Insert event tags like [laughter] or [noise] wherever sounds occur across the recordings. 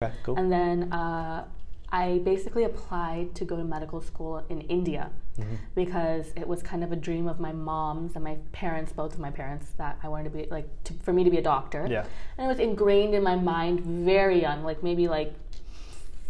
Okay, cool. And then uh, I basically applied to go to medical school in India Mm-hmm. because it was kind of a dream of my mom's and my parents, both of my parents, that I wanted to be like to, for me to be a doctor. Yeah. And it was ingrained in my mind very young, like maybe like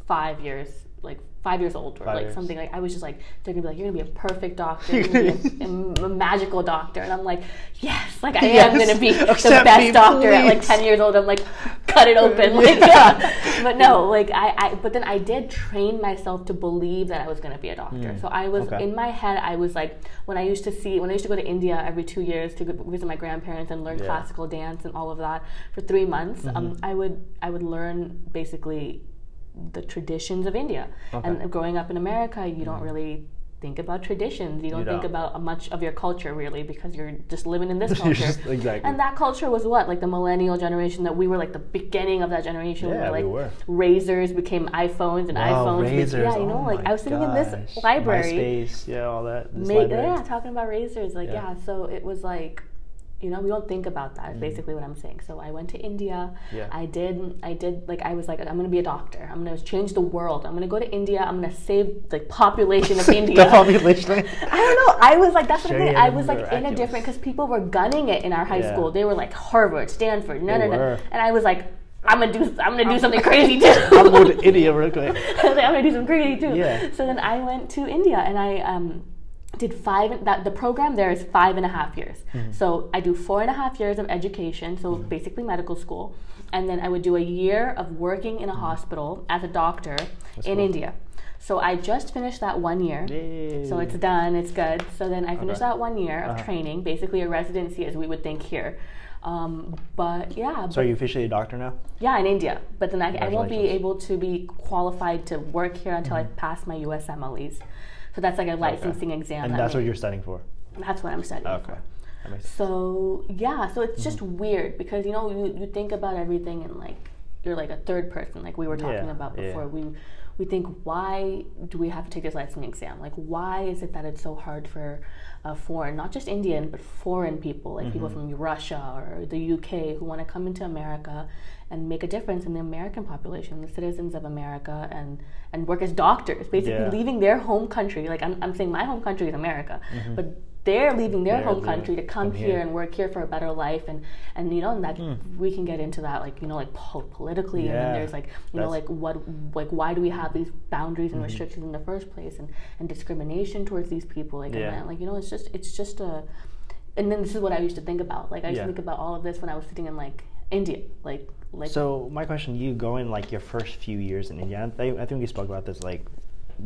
five years, like five years old, or Five like years. something like I was just like they're gonna be like you're gonna be a perfect doctor, [laughs] you're gonna be a, a magical doctor, and I'm like yes, like I am gonna be the best me, doctor at like ten years old. I'm like cut it open, [laughs] like yeah. [laughs] But no, like I, I, but then I did train myself to believe that I was gonna be a doctor. So I was. Okay. in my head, I was like when I used to see when I used to go to India every two years to go visit my grandparents and learn Yeah. classical dance and all of that for three months. Mm-hmm. Um, I would I would learn basically the traditions of India. Okay. And growing up in America, you don't mm-hmm. really think about traditions. You don't think don't. about much of your culture really because you're just living in this [laughs] culture. just- exactly. And that culture was what? Like the millennial generation that we were like the beginning of that generation. Yeah, we like were. razors became iPhones and Wow, iPhones. razors. yeah, you know, oh like I was sitting in this library. MySpace, yeah, all that. This Ma- yeah, talking about razors. Like, Yeah. yeah. so it was like, you know, we don't think about that. Mm. Basically what I'm saying. So I went to India. Yeah. I did. I did. Like, I was like, I'm gonna be a doctor. I'm gonna change the world. I'm gonna go to India. I'm gonna save the population of [laughs] india the population. [laughs] I don't know. I was like, that's thing. yeah, I was like in a different because people were gunning it in our high Yeah. school. They were like Harvard, Stanford, no, no, no, and I was like, I'm gonna do. I'm gonna do something crazy too. I'm going to India real quick. I was like, I'm gonna do [laughs] some crazy too. Yeah. So then I went to India and I um, did five. That the program there is five and a half years. Mm-hmm. So I do four and a half years of education, so basically medical school, and then I would do a year of working in a hospital as a doctor in Mm-hmm. cool. India. So I just finished that one year. Yay. So it's done, it's good. So then I finished Okay. that one year of Uh-huh. training, basically a residency as we would think here. Um, but yeah, So are you officially a doctor now? yeah, in India. But then I, I won't be able to be qualified to work here until Mm-hmm. I pass my USMLEs. So that's like a licensing exam. And that that's what you're studying for. that's what I'm studying Okay. for. That makes sense. So yeah, so it's just Mm-hmm. weird because you know you, you think about everything and like you're like a third person, like we were talking Yeah, about yeah. before. We we think why do we have to take this licensing exam? Like why is it that it's so hard for uh, foreign, not just Indian, but foreign people, like people Mm-hmm. from Russia or the UK who want to come into America and make a difference in the American population, the citizens of America, and and work as doctors, basically Yeah. leaving their home country. Like I'm, I'm saying, my home country is America, but they're leaving their They're home leaving country to come here. here. and work here for a better life and and you know and that Hmm. we can get into that like you know like po- politically and then there's like you know like what like why do we have these boundaries Mm-hmm. and restrictions in the first place and and discrimination towards these people like and Yeah. then, like you know it's just it's just a and then this is what I used to think about like I used Yeah. to think about all of this when I was sitting in like India like like So my question you, going like your first few years in India, I think, I think we spoke about this like,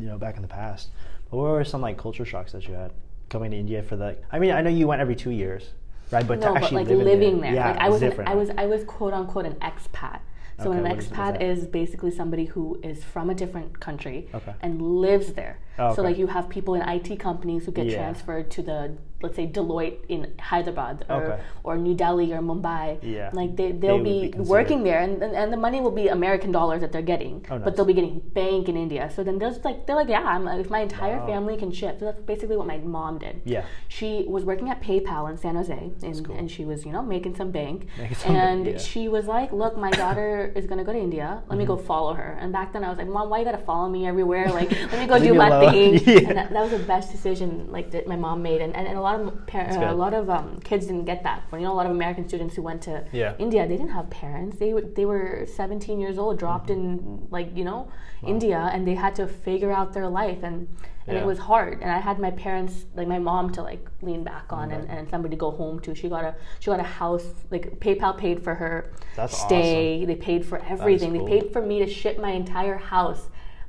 you know, back in the past. But what were some like culture shocks that you had coming to India for the? I mean, I know you went every two years, right? But no, to but actually like live in living there, yeah, like I was, an. I was, I was quote unquote an expat. So Okay, an is- expat that? is basically somebody who is from a different country Okay. and lives there. Oh, So like you have people in IT companies who get Yeah. transferred to the let's say Deloitte in Hyderabad or, Okay. or New Delhi or Mumbai. Yeah. Like they they'll would be be, working there and, and and the money will be American dollars that they're getting, Oh, nice. but they'll be getting bank in India. So then they're just like they're like yeah, I'm, if my entire Wow. family can ship. So that's basically what my mom did. Yeah. She was working at PayPal in San Jose, and, cool. and she was, you know, making some bank. [laughs] Making some and bank, yeah. she was like, "Look, my daughter [laughs] is gonna go to India. Let me Mm-hmm. go follow her." And back then, I was like, "Mom, why you gotta follow me everywhere? Like, let me go [laughs] do my alone." thing." Yeah. And that, that was the best decision, like that my mom made. And, and, and a lot of par- uh, a lot of um, kids didn't get that. When you know, a lot of American students who went to Yeah. India, they didn't have parents. They were they were 17 years old, dropped in like you know India, and they had to figure out their life and. And Yeah. it was hard, and I had my parents, like my mom, to like lean back on, and, and somebody to go home to. She got a she got a house. Like PayPal paid for her That's stay. They paid for everything. cool. They paid for me to ship my entire house,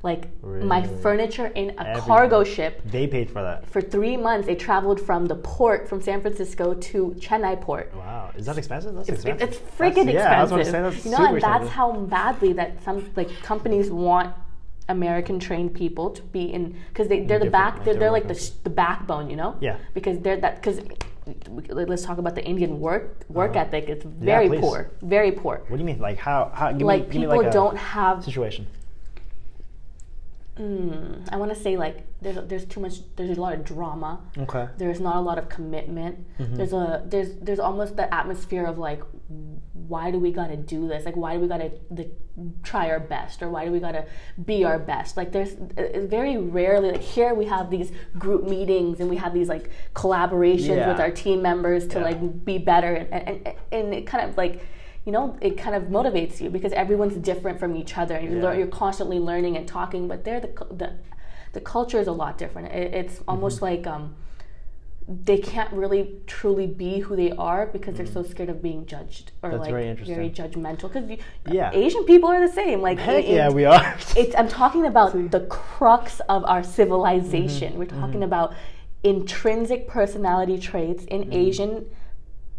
like my furniture in a Everything. cargo ship. They paid for that. For three months, they traveled from the port from San Francisco to Chennai port. Wow, is that expensive? That's It's, expensive. it's freaking That's- Yeah, I was expensive. gonna say that's you know, and that's expensive. how badly that some like companies want American trained people to be in because they they're the back they're, they're like the, the backbone, you know. Yeah. Because they're that because let's talk about the Indian work work Uh-huh. ethic. It's very please. poor, very poor. What do you mean? Like how? how Like me, people like don't have situation. Mm, I want to say like there's there's too much. There's a lot of drama. Okay. There's not a lot of commitment. Mm-hmm. There's a there's there's almost the atmosphere of like, why do we gotta do this? Like, why do we gotta the, try our best, or why do we gotta be our best? Like, there's it's very rarely like here we have these group meetings and we have these like collaborations Yeah. with our team members to Yeah. like be better, and, and and it kind of like. You know, it kind of motivates you because everyone's different from each other. You're, lear- Yeah. you're constantly learning and talking, but they're the the the culture is a lot different. It, it's almost Mm-hmm. like um, they can't really truly be who they are because they're so scared of being judged or. That's like very interesting. judgmental. Because Yeah. Asian people are the same. Like Heck yeah, we are. [laughs] it's I'm talking about the crux of our civilization. Mm-hmm. We're talking about intrinsic personality traits in Mm-hmm. Asian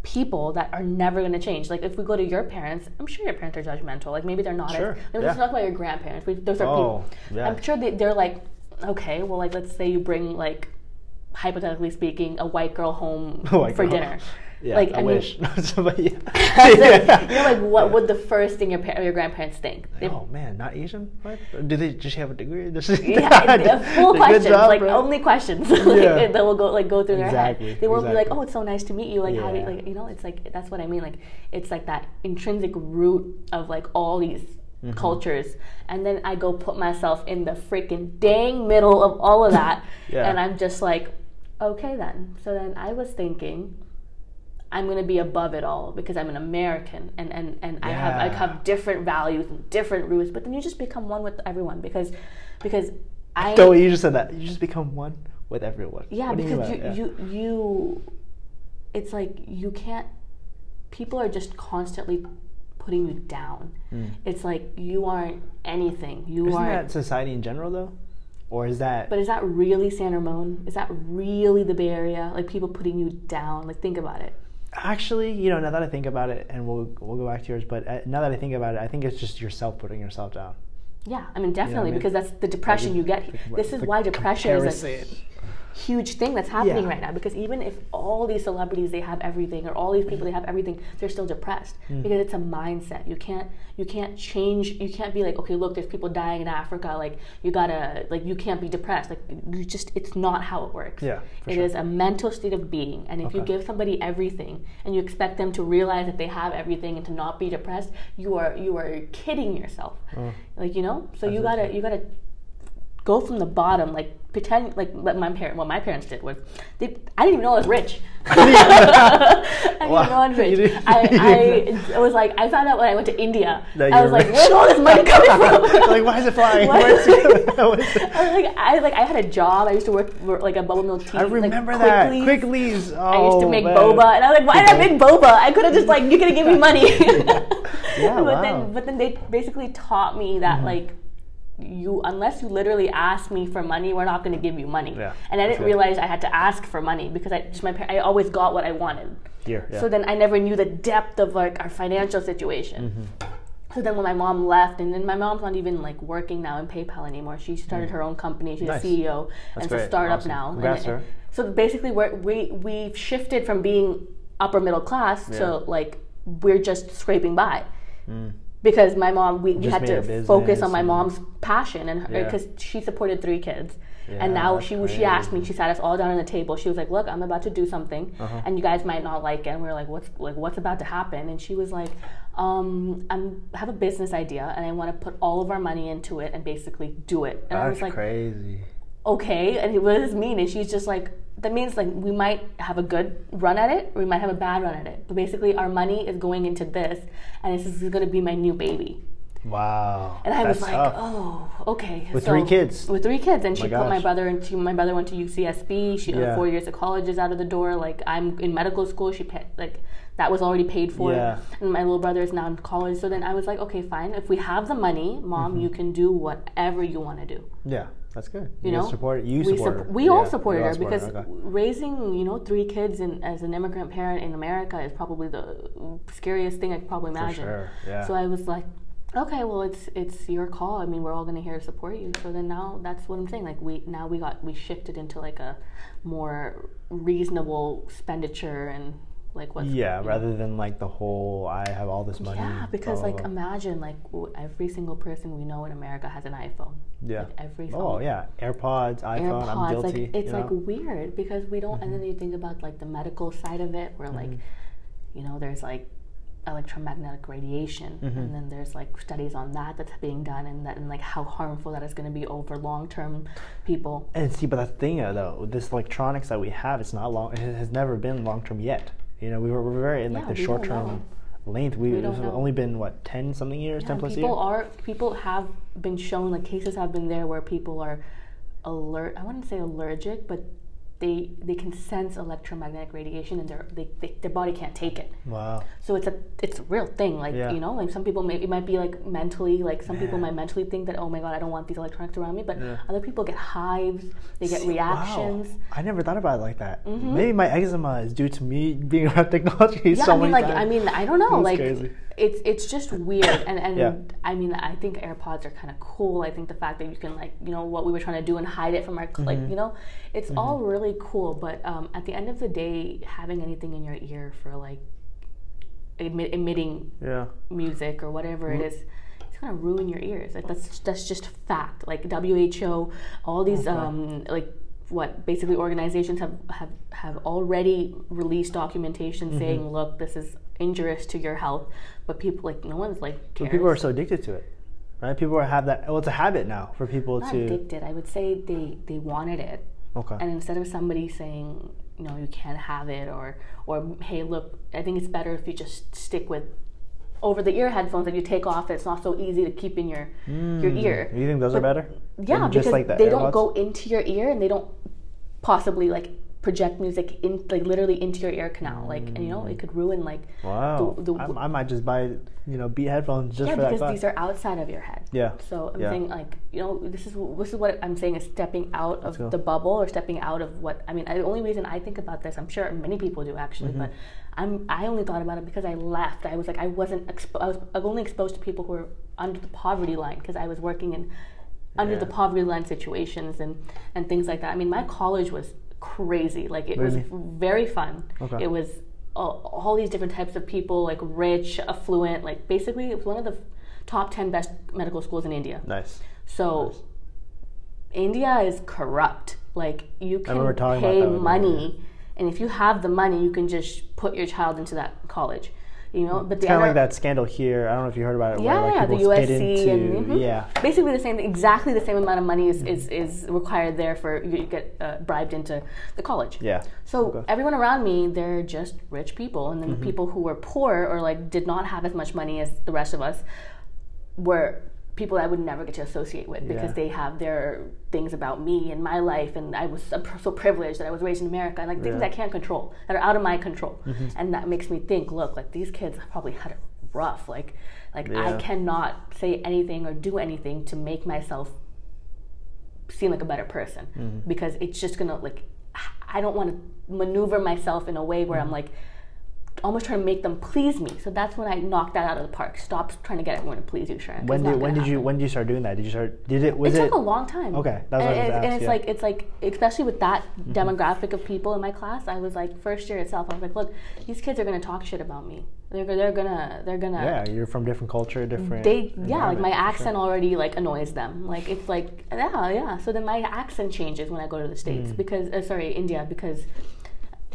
people that are never going to change. Like if we go to your parents, I'm sure your parents are judgmental. Like maybe they're not. Sure, As, maybe yeah. let's talk about your grandparents. We, those are Oh, people. yeah. I'm sure they, they're like, okay, well, like let's say you bring like hypothetically speaking, a white girl home [laughs] for dinner. Yeah, like I, mean, wish. But yeah. you know, like what would the first thing your par- your grandparents think? They- Oh man, not Asian? What? Do they just have a degree? [laughs] Just- yeah, and, uh, full questions, job, like bro. only questions. [laughs] like, Yeah. they will go like go through their head. They won't be like, "Oh, it's so nice to meet you." Like how do you, like you know, it's like that's what I mean. Like it's like that intrinsic root of like all these Mm-hmm. cultures, and then I go put myself in the freaking dang middle of all of that, Yeah. and I'm just like, okay then. So then I was thinking. I'm gonna be above it all because I'm an American and, and, and I have I have different values and different roots, but then you just become one with everyone because because I No, you just said that. You just become one with everyone. yeah What because you, by that? you you it's like you can't people are just constantly putting you down. Hmm. It's like you aren't anything. You. Isn't aren't that society in general though, or is that? but is that really San Ramon? Is that really the Bay Area? Like people putting you down? Like think about it. Actually, you know, now that I think about it, and we'll we'll go back to yours, but uh, now that I think about it, I think it's just yourself putting yourself down. Yeah, I mean definitely I mean? because that's the depression you get. This is why depression is. Huge thing that's happening Yeah. right now because even if all these celebrities they have everything or all these people they have everything they're still depressed Hmm. because it's a mindset. You can't you can't change you can't be like okay look there's people dying in africa like you gotta like you can't be depressed. Like you just it's not how it works. Yeah, It sure. is a mental state of being and if you give somebody everything and you expect them to realize that they have everything and to not be depressed you are you are kidding yourself. Like you know? So you gotta you gotta go from the bottom, like pretend like what my parent what my parents did was they I didn't even know I was rich. [laughs] I didn't Wow. know I was [laughs] rich. [laughs] I, I, was like I found out when I went to India. That I was like, rich. where's all this money coming from? like, why is it flying? Why- Why is it- How is it- I was like, I like I had a job. I used to work, work like a bubble milk tea. I remember like, that. Quickly. Quickly's. Oh, I used to make man. boba, and I was like, "Why did I make boba? I could have just like you could have given me money." Yeah, but wow. Mm-hmm. then, but then they basically taught me that like you unless you literally ask me for money, we're not going to give you money. Yeah, and I didn't realize I had to ask for money because I just my par- I always got what I wanted. Here, yeah. So then I never knew the depth of like our financial situation. Mm-hmm. So then when my mom left, and then my mom's not even like working now in PayPal anymore. She started her own company. She's Mm. Nice. a CEO, and it's a startup Awesome. now. Congrats, and, her. so basically, we're, we we've shifted from being upper middle class Yeah. to like we're just scraping by. Because my mom, we, we had to focus on my mom's passion, and Yeah. because she supported three kids, Yeah, and now that's she she asked me, she sat us all down on the table. She was like, "Look, I'm about to do something, Uh-huh. and you guys might not like it." And we are like, "What's like what's about to happen?" And she was like, um, "I'm I have a business idea, and I want to put all of our money into it and basically do it." And I was That's like, crazy. okay. And what does this mean? And she's just like, that means like we might have a good run at it, or we might have a bad run at it. But basically, our money is going into this, and this is going to be my new baby. Wow. And I was like, tough. oh, okay. With three kids? With three kids, and she My put my brother into. My brother went to UCSB. She Yeah. four years of college is out of the door. Like I'm in medical school. She paid like that was already paid for. Yeah. And my little brother is now in college. So then I was like, okay, fine. If we have the money, mom, Mm-hmm. you can do whatever you want to do. Yeah, that's good. You guys know, support You we, support sup- her. we all supported you all her because okay. raising you know three kids in, as an immigrant parent in America is probably the scariest thing I could probably imagine. sure, yeah. So I was like, okay, well it's it's your call. I mean, we're all going to here to support you. So then now that's what I'm saying. Like we now we got we shifted into like a more reasonable expenditure and like what's Yeah, you know. rather than like the whole I have all this money. yeah because blah, like blah, imagine like every single person we know in America has an iPhone yeah. like every Oh yeah, AirPods, iPhone. I'm guilty. like it's you know? Mm-hmm. like weird because we don't, and then you think about like the medical side of it, where like, you know, there's like electromagnetic radiation, Mm-hmm. and then there's like studies on that that's being done, and that and like how harmful that is going to be over long term people. And see, but the thing though, this electronics that we have, it's not long. It has never been long term yet. You know, we were, we're very in like Yeah, the short term length. We, We it's only been what ten something years, Yeah, ten plus people years. are people have been shown like cases have been there where people are alert. I wouldn't say allergic, but they they can sense electromagnetic radiation and their they, they, their body can't take it. Wow. So it's a it's a real thing. Like Yeah. you know, like some people may it might be like mentally like some people might mentally think that oh my god I don't want these electronics around me, but Yeah. other people get hives, they get See, reactions. Wow. I never thought about it like that. Mm-hmm. Maybe my eczema is due to me being [laughs] around technology Yeah, so I mean many like times. I mean I don't know That's like crazy. It's it's just weird and and Yeah. I mean I think AirPods are kind of cool. I think the fact that you can like you know what we were trying to do and hide it from our like Mm-hmm. you know it's all really cool. But um, at the end of the day, having anything in your ear for like emi- emitting yeah. music or whatever it is it's gonna ruin your ears like that's that's just fact like who all these um like what basically organizations have have have already released documentation saying look this is injurious to your health but people like no one's like But people are so addicted to it, right? People have that. Well, it's a habit now for people not to. addicted i would say they they wanted it Okay. and instead of somebody saying you know you can't have it or or hey look i think it's better if you just stick with over the ear headphones that you take off it's not so easy to keep in your hmm. your ear You think those are better? yeah because like the they don't go into your ear and they don't possibly like project music in like literally into your ear canal like and you know it could ruin like Wow. the- the- I, I might just buy, you know, beat headphones just yeah for because these are outside of your head yeah. so I'm Yeah. saying like you know this is this is what I'm saying is stepping out of the bubble or stepping out of what I mean. The only reason I think about this, I'm sure many people do actually, Mm-hmm. but I'm I only thought about it because I left. I was like I wasn't expo- I was I was only exposed to people who were under the poverty line because I was working in under Yeah. the poverty line situations and and things like that. I mean my college was crazy. Like it was very fun. Okay. It was all, all these different types of people, like rich, affluent. Like basically, it was one of the top ten best medical schools in India. Nice. So India is corrupt. Like you can remember talking about pay that with you, money, and if you have the money, you can just put your child into that college. You know, but the Kind of like that scandal here. I don't know if you heard about it. yeah, where, yeah, like, the people paid USC into, and mhm. yeah. basically the same, exactly the same amount of money is, is, is required there for you to get uh, bribed into the college. Yeah. So Okay. Mm-hmm. everyone around me, they're just rich people, and then the people who were poor or like did not have as much money as the rest of us were people I would never get to associate with because Yeah. they have their things about me and my life, and I was so so privileged that I was raised in America, and like things Yeah. I can't control that are out of my control, Mm-hmm. and that makes me think, look, like these kids probably had it rough, like like I cannot say anything or do anything to make myself seem like a better person Mm-hmm. because it's just gonna like I don't want to maneuver myself in a way where I'm Mm-hmm. like almost trying to make them please me. So that's when I knocked that out of the park. Stop trying to get everyone to please you, Sharon. When did when did you when did you start doing that? Did you start? Did it was it it? took a long time. Okay, that's what I and, was it's, gonna and it's yeah. like it's like especially with that Mm-hmm. demographic of people in my class. I was like first year itself. I was like, look, these kids are gonna talk shit about me. They're they're gonna they're gonna yeah, you're from different culture, different. they yeah like my for sure. accent already like annoys them like it's like yeah yeah so then my accent changes when i go to the states Hmm. because uh, sorry india because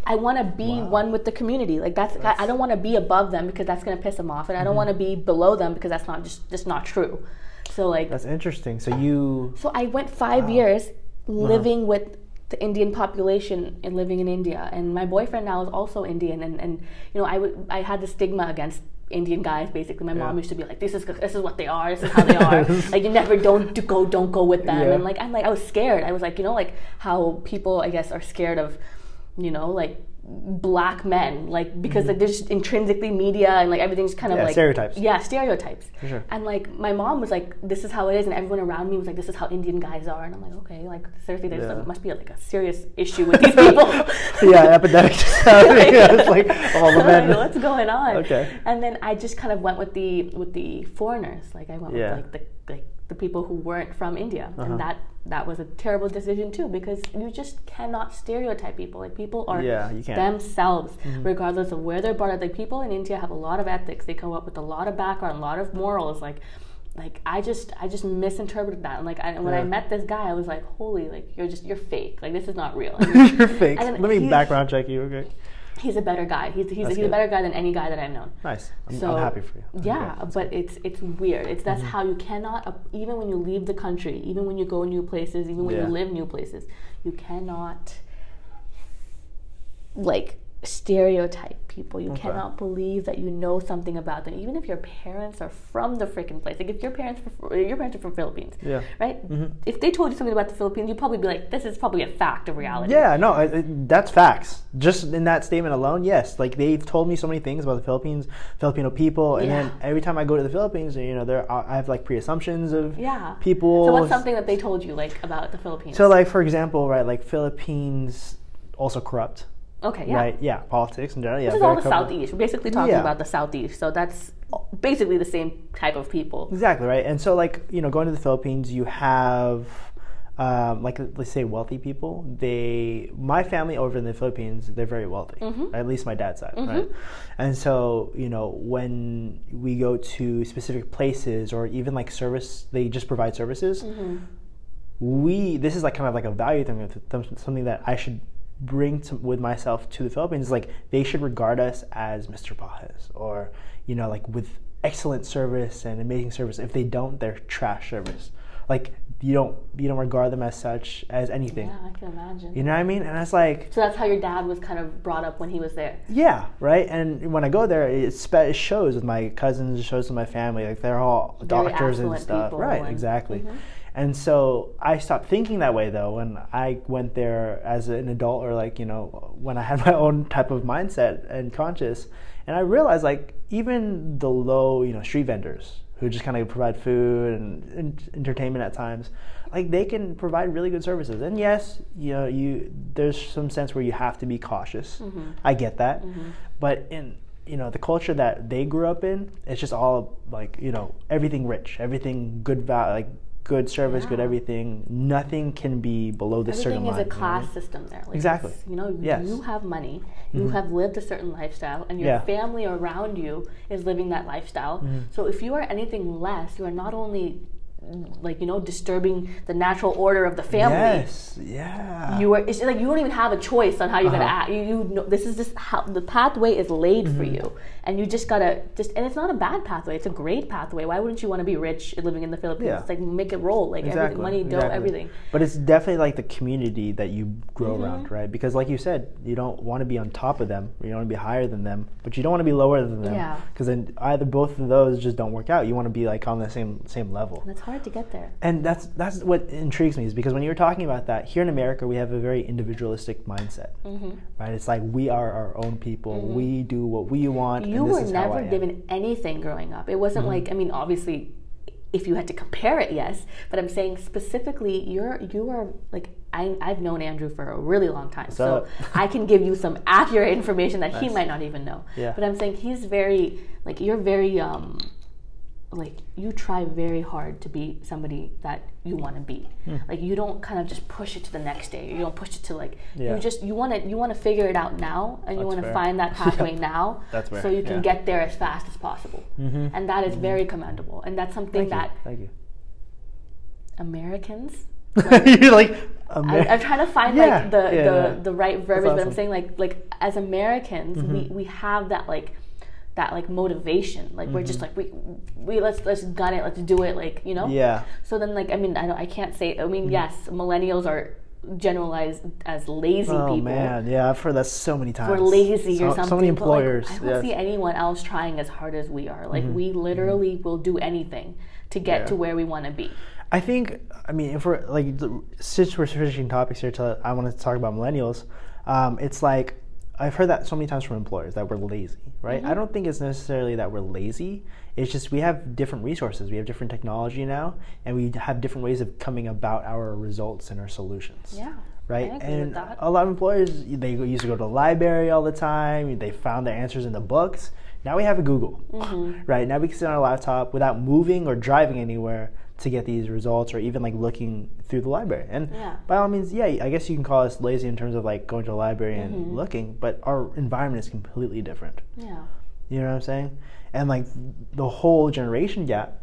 i want to be Wow. one with the community like that's, I, I don't want to be above them because that's going to piss them off and i don't mm-hmm. want to be below them because that's not just just not true so like That's interesting. So you so I went 5 years uh-huh. living with the Indian population and living in India. And my boyfriend now is also Indian. And, and you know, I would I had the stigma against Indian guys. Basically, my mom used to be like, "This is this is what they are. This is how they are. [laughs] like you never don't do, go don't go with them." Yeah. And like I'm like I was scared. I was like you know like how people I guess are scared of, you know like black men like because like there's just intrinsically media and like everything's kind of Mm-hmm. Yeah, like stereotypes. yeah stereotypes sure. and like my mom was like, "This is how it is," and everyone around me was like, "This is how Indian guys are," and I'm like, "Okay, like seriously, there's Yeah. like, must be like a serious issue with these people." [laughs] yeah, epidemic. [laughs] [laughs] yeah, it's like all the Like, men. What's going on? Okay. And then I just kind of went with the with the foreigners. Like I went Yeah. with like the like the people who weren't from India, Uh-huh. and that that was a terrible decision too because you just cannot stereotype people. Like people are Yeah, themselves, Mm-hmm. regardless of where they're brought up. Like people in India have a lot of ethics. They come up with a lot of background, a lot of morals. Like, like I just I just misinterpreted that. And like I, when I met this guy, I was like, holy, like you're just you're fake. Like this is not real. [laughs] You're fake. Let me he- background check you, okay? He's a better guy. He's he's, That's he's a better guy than any guy that I've known. Nice. I'm, So I'm happy for you. I'm yeah, good. but it's it's weird. It's Mm-hmm. that's how you cannot uh, even when you leave the country, even when you go new places, even when Yeah. you live new places, you cannot like stereotype people. You Okay. cannot believe that you know something about them, even if your parents are from the freaking place. Like if your parents your parents are from Philippines, Yeah. right? Mm-hmm. If they told you something about the Philippines, you'd probably be like, "This is probably a fact of reality." Yeah, no, it, it- that's facts. Just in that statement alone, yes. Like they've told me so many things about the Philippines, Filipino people, and then every time I go to the Philippines, you know, there I have like pre-assumptions of Yeah. people. So what's something that they told you like about the Philippines? So, like for example, right, like Philippines also corrupt, okay, yeah. right? Yeah, politics in general. Yeah, This is all the southeast. We're basically talking Yeah. about the southeast. So that's basically the same type of people. Exactly right, and so like you know, going to the Philippines, you have um, like let's say wealthy people. They, my family over in the Philippines, they're very wealthy. Mm-hmm. At least my dad's side, right? And so you know, when we go to specific places or even like service, they just provide services. Mm-hmm. We this is like kind of like a value thing, something that I should bring to, with myself to the Philippines. Like they should regard us as Mr. Pajes or you know like with excellent service and amazing service. If they don't, they're trash service. Like you don't you don't regard them as such as anything. Yeah, I can imagine. You know what I mean? And it's like So that's how your dad was kind of brought up when he was there. yeah, right. And when I go there, it, spe- it shows with my cousins, it shows with my family. Like they're all Very doctors and stuff, right? and- exactly. Mhm. And so I stopped thinking that way though when I went there as an adult, or like you know when I had my own type of mindset and conscious, and I realized like even the low you know street vendors who just kind of provide food and, and entertainment at times, like they can provide really good services. And yes, you know you there's some sense where you have to be cautious. Mm-hmm. I get that, mm-hmm. but in you know the culture that they grew up in, it's just all like you know everything rich, everything good value like good service, good everything. Nothing can be below this certain Everything is line. a you know class system there. Like Exactly. You know, Yes. Mm-hmm. you have money, you have lived a certain lifestyle, and your Yeah. family around you is living that lifestyle. Mm-hmm. So if you are anything less, you are not only like you know disturbing the natural order of the family. Yes, yeah. You are. It's like you don't even have a choice on how you're gonna Uh-huh. act. You, you know, this is just how the pathway is laid for you, and you just gotta just. And it's not a bad pathway. It's a great pathway. Why wouldn't you want to be rich living in the Philippines? Yeah. It's like make it roll, like exactly. everything, money, dough, exactly. everything. But it's definitely like the community that you grow Mm-hmm. around, right? Because like you said, you don't want to be on top of them. You don't want to be higher than them, but you don't want to be lower than them. Yeah. Because then either both of those just don't work out. You want to be like on the same same level. And it's hard to get there. And that's that's what intrigues me is because when you were talking about that here in America, we have a very individualistic mindset, Mm-hmm. right? It's like we are our own people. We do what we want. You were is how I never given anything growing up. It wasn't Mm-hmm. like I mean, obviously, if you had to compare it, yes. But I'm saying specifically, you're you are like I, I've known Andrew for a really long time, so? I can give you some [laughs] accurate information that he might not even know. Yeah. But I'm saying he's very like you're very um like you try very hard to be somebody that you want to be. Hmm. Like you don't kind of just push it to the next day. You don't push it to like Yeah. you just you want to you want to figure it out now and you want to find that [laughs] pathway now That's fair, so you can yeah. get there as fast as possible. And that is very commendable. And that's something Mm-hmm. Thank you. that Thank you. Americans [laughs] You're like I, I'm trying to find Yeah, like the, yeah, the, yeah. the right verbiage, but I'm. Mm-hmm. saying like like as Americans, we, we have that like that like motivation. Like we're just like we we let's let's gun it, let's do it. Like you know. Mm-hmm. yeah. So then like I mean I don't I can't say I mean yes millennials are generalized as lazy Oh people. man, yeah, I've heard that so many times. We're lazy so, or something. So many but, like, employers. I don't yes. Mm-hmm. see anyone else trying as hard as we are. Like we literally will do anything to get Yeah. to where we want to be. I think, I mean, if we're like, since we're switching topics here to, I want to talk about millennials. Um, it's like, I've heard that so many times from employers that we're lazy, right? Mm-hmm. I don't think it's necessarily that we're lazy. It's just we have different resources, we have different technology now, and we have different ways of coming about our results and our solutions. Yeah. Right, I agree with and a lot of employers they used to go to the library all the time. They found their answers in the books. Now we have a Google, Mm-hmm. right? Now we can sit on our laptop without moving or driving anywhere to get these results or even like looking through the library. And Yeah. by all means, yeah, I guess you can call us lazy in terms of like going to the library and Mm-hmm. looking, but our environment is completely different. Yeah. You know what I'm saying? And like the whole generation gap,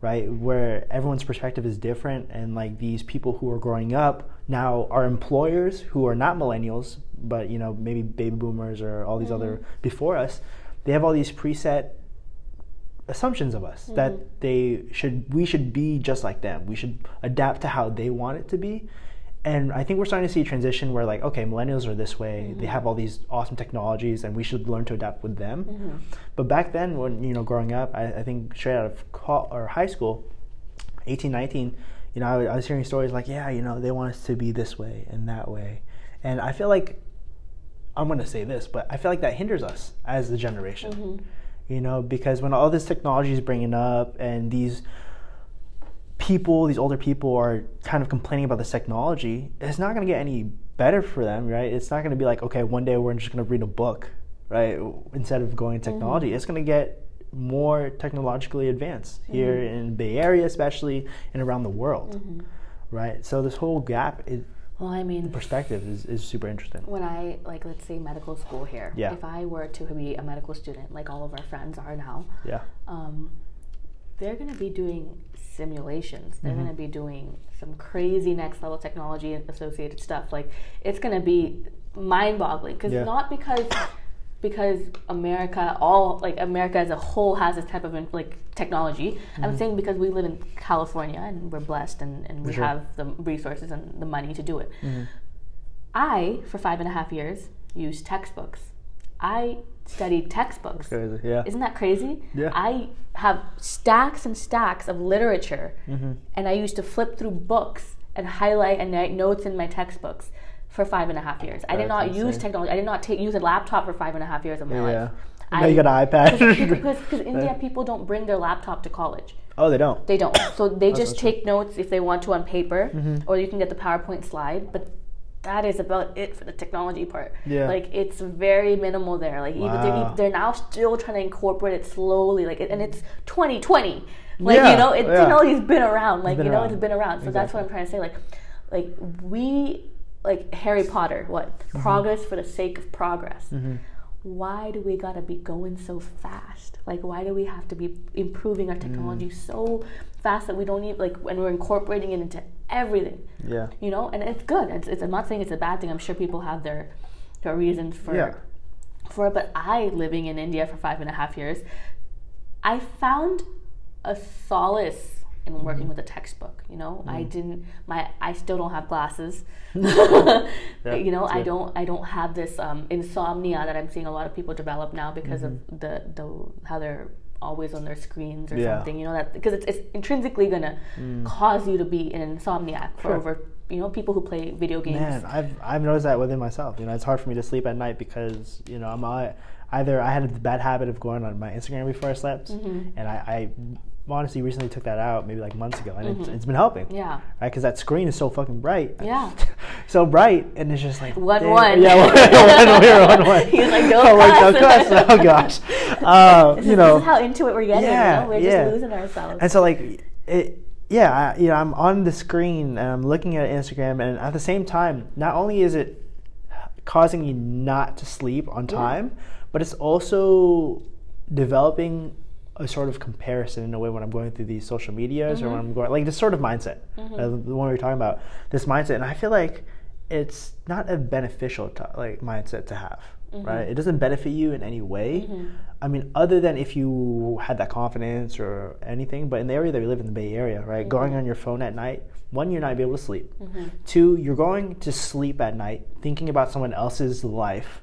right, where everyone's perspective is different, and like these people who are growing up now are employers who are not millennials, but you know maybe baby boomers or all these other before us. They have all these preset assumptions of us that mm-hmm. they should we should be just like them. We should adapt to how they want it to be. And I think we're starting to see a transition where like, okay, millennials are this way. They mm-hmm. have all these awesome technologies, and we should learn to adapt with them. Mm-hmm. But back then, when you know, growing up, I, I think straight out of or high school, 18, 19, you know, I, I was hearing stories like, yeah, you know, they want us to be this way and that way, and I feel like I'm going to say this, but I feel like that hinders us as the generation. You know, because when all this technology is bringing up and these people, these older people are kind of complaining about this technology, it's not going to get any better for them, right? It's not going to be like, okay, one day we're just going to read a book, right? Instead of going technology, mm-hmm. it's going to get more technologically advanced mm-hmm. here in Bay Area, especially and around the world, mm-hmm. right? So this whole gap is Well, I mean, perspective is, is super interesting. when I like let's say medical school here, Yeah. if I were to be a medical student, like all of our friends are now, Yeah. um, they're going to be doing simulations. They're Mm-hmm. going to be doing some crazy next level technology and associated stuff. Like it's going to be mind boggling because Yeah. not because because America all like America as a whole has this type of like technology. Mm-hmm. I'm saying because we live in California and we're blessed and, and we sure. have the resources and the money to do it. Mm-hmm. I, for five and a half years, used textbooks. I studied textbooks. Crazy. Yeah. Isn't that crazy? Yeah. I have stacks and stacks of literature, Mm-hmm. and I used to flip through books and highlight and write notes in my textbooks for five and a half years. I did That's not use technology. I did not take use a laptop for five and a half years of my yeah. life. Now you got an iPad. [laughs] because, because [laughs] India people don't bring their laptop to college. oh, they don't. They don't. So they just that's true. take notes if they want to on paper, Mm-hmm. or you can get the PowerPoint slide. But that is about it for the technology part. Yeah. Like it's very minimal there. Like even they're, they're now still trying to incorporate it slowly. Like and it's 2020. Like Yeah, you know, it, yeah. technology's been around. Like been you know, around. it's been around. So that's what I'm trying to say. Like, like we like Harry Potter. What Mm-hmm. progress for the sake of progress why do we gotta be going so fast? Like, why do we have to be improving our technology Mm. so fast that we don't even like when we're incorporating it into everything? Yeah. You know, and it's good. It's, it's, I'm not saying it's a bad thing. I'm sure people have their their reasons for Yeah. for it. But I, living in India for five and a half years, I found a solace Mm-hmm. working with a textbook. You know, I didn't. My I still don't have glasses. [laughs] [laughs] Yeah, you know, I don't. I don't have this um, insomnia that I'm seeing a lot of people develop now because of the the how they're always on their screens or Mm-hmm. Yeah. Mm. something. You know that because it's, it's intrinsically gonna cause you to be an insomniac for Sure. over. You know, people who play video games. Man, I've I've noticed that within myself. You know, it's hard for me to sleep at night because you know I'm I, either I had a bad habit of going on my Instagram before I slept, Mm-hmm. and I, I honestly recently took that out maybe like months ago, and it's, it's been helping. Mm-hmm. Yeah. Right, because that screen is so fucking bright. Yeah. [laughs] so bright, and it's just like One damn- one. Yeah, [laughs] one one. We were one one. [laughs] He was like, "Don't I'm like. Oh gosh. Uh, This you is, know, this is how into it we're getting. Yeah, you know? We're yeah. just losing ourselves. and so like it, yeah, I, you know, I'm on the screen and I'm looking at Instagram, and at the same time, not only is it causing you not to sleep on time, but it's also developing a sort of comparison in a way when I'm going through these social medias or when mm-hmm. I'm going like this sort of mindset, mm-hmm. uh, the one we were talking about, this mindset, and I feel like it's not a beneficial to, like mindset to have. Mm-hmm. Right, it doesn't benefit you in any way. I mean, other than if you had that confidence or anything. But in the area that we live in, the Bay Area, right, going on your phone at night, one, you're not be able to sleep. Two, you're going to sleep at night thinking about someone else's life.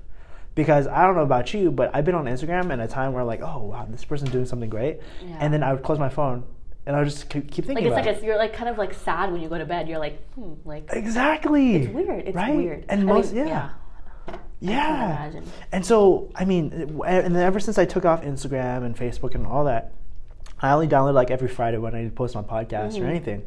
Because I don't know about you, but I've been on Instagram in a time where like, oh wow, this person's doing something great, Yeah. and then I would close my phone and I would just keep keep like it's like it. you're like kind of like sad when you go to bed. You're like, hmm, like exactly. it's weird. It's right? weird. And I most, mean, yeah, I yeah. And so, I mean, and then ever since I took off Instagram and Facebook and all that, I only download like every Friday when I post my podcast Mm-hmm. or anything.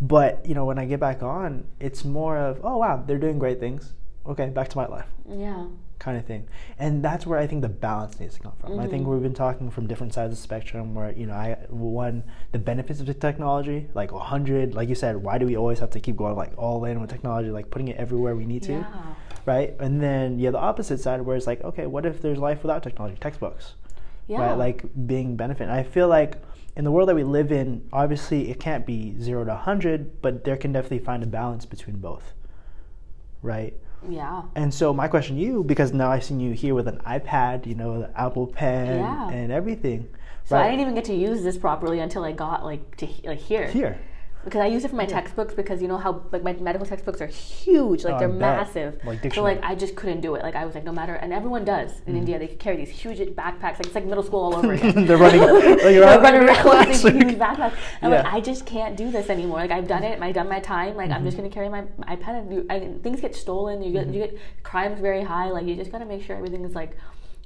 But you know, when I get back on, it's more of, oh wow, they're doing great things. Okay, back to my life. Yeah. Kind of thing. And that's where I think the balance needs to come from. I think Mm-hmm. we've been talking from different sides of the spectrum where, you know, I one the benefits of the technology, like 100, like you said, why do we always have to keep going like all in with technology, like putting it everywhere we need to? Yeah. Right? And then yeah, the opposite side where it's like, okay, what if there's life without technology? Textbooks. Yeah. Right? Like being benefit. And I feel like in the world that we live in, obviously it can't be 0 to 100, but there can definitely find a balance between both. Right? Yeah. And so my question to you, because now I've seen you here with an iPad, you know, the Apple Pen Yeah. and everything. So I didn't even get to use this properly until I got like to like here. here. Because I use it for my textbooks because you know how like my medical textbooks are huge, like Oh, they're massive. Like so like I just couldn't do it. Like I was like no matter, and everyone does Mm-hmm. in India. They carry these huge backpacks, like it's like middle school all over again. [laughs] They're running, like, [laughs] They're running around with these huge backpacks. I'm like I just can't do this anymore. Like I've done it. I've done my time. Like I'm just Mm-hmm. gonna carry my iPad. And you, I, things get stolen. You get you get crimes very high. Like you just gotta make sure everything is like,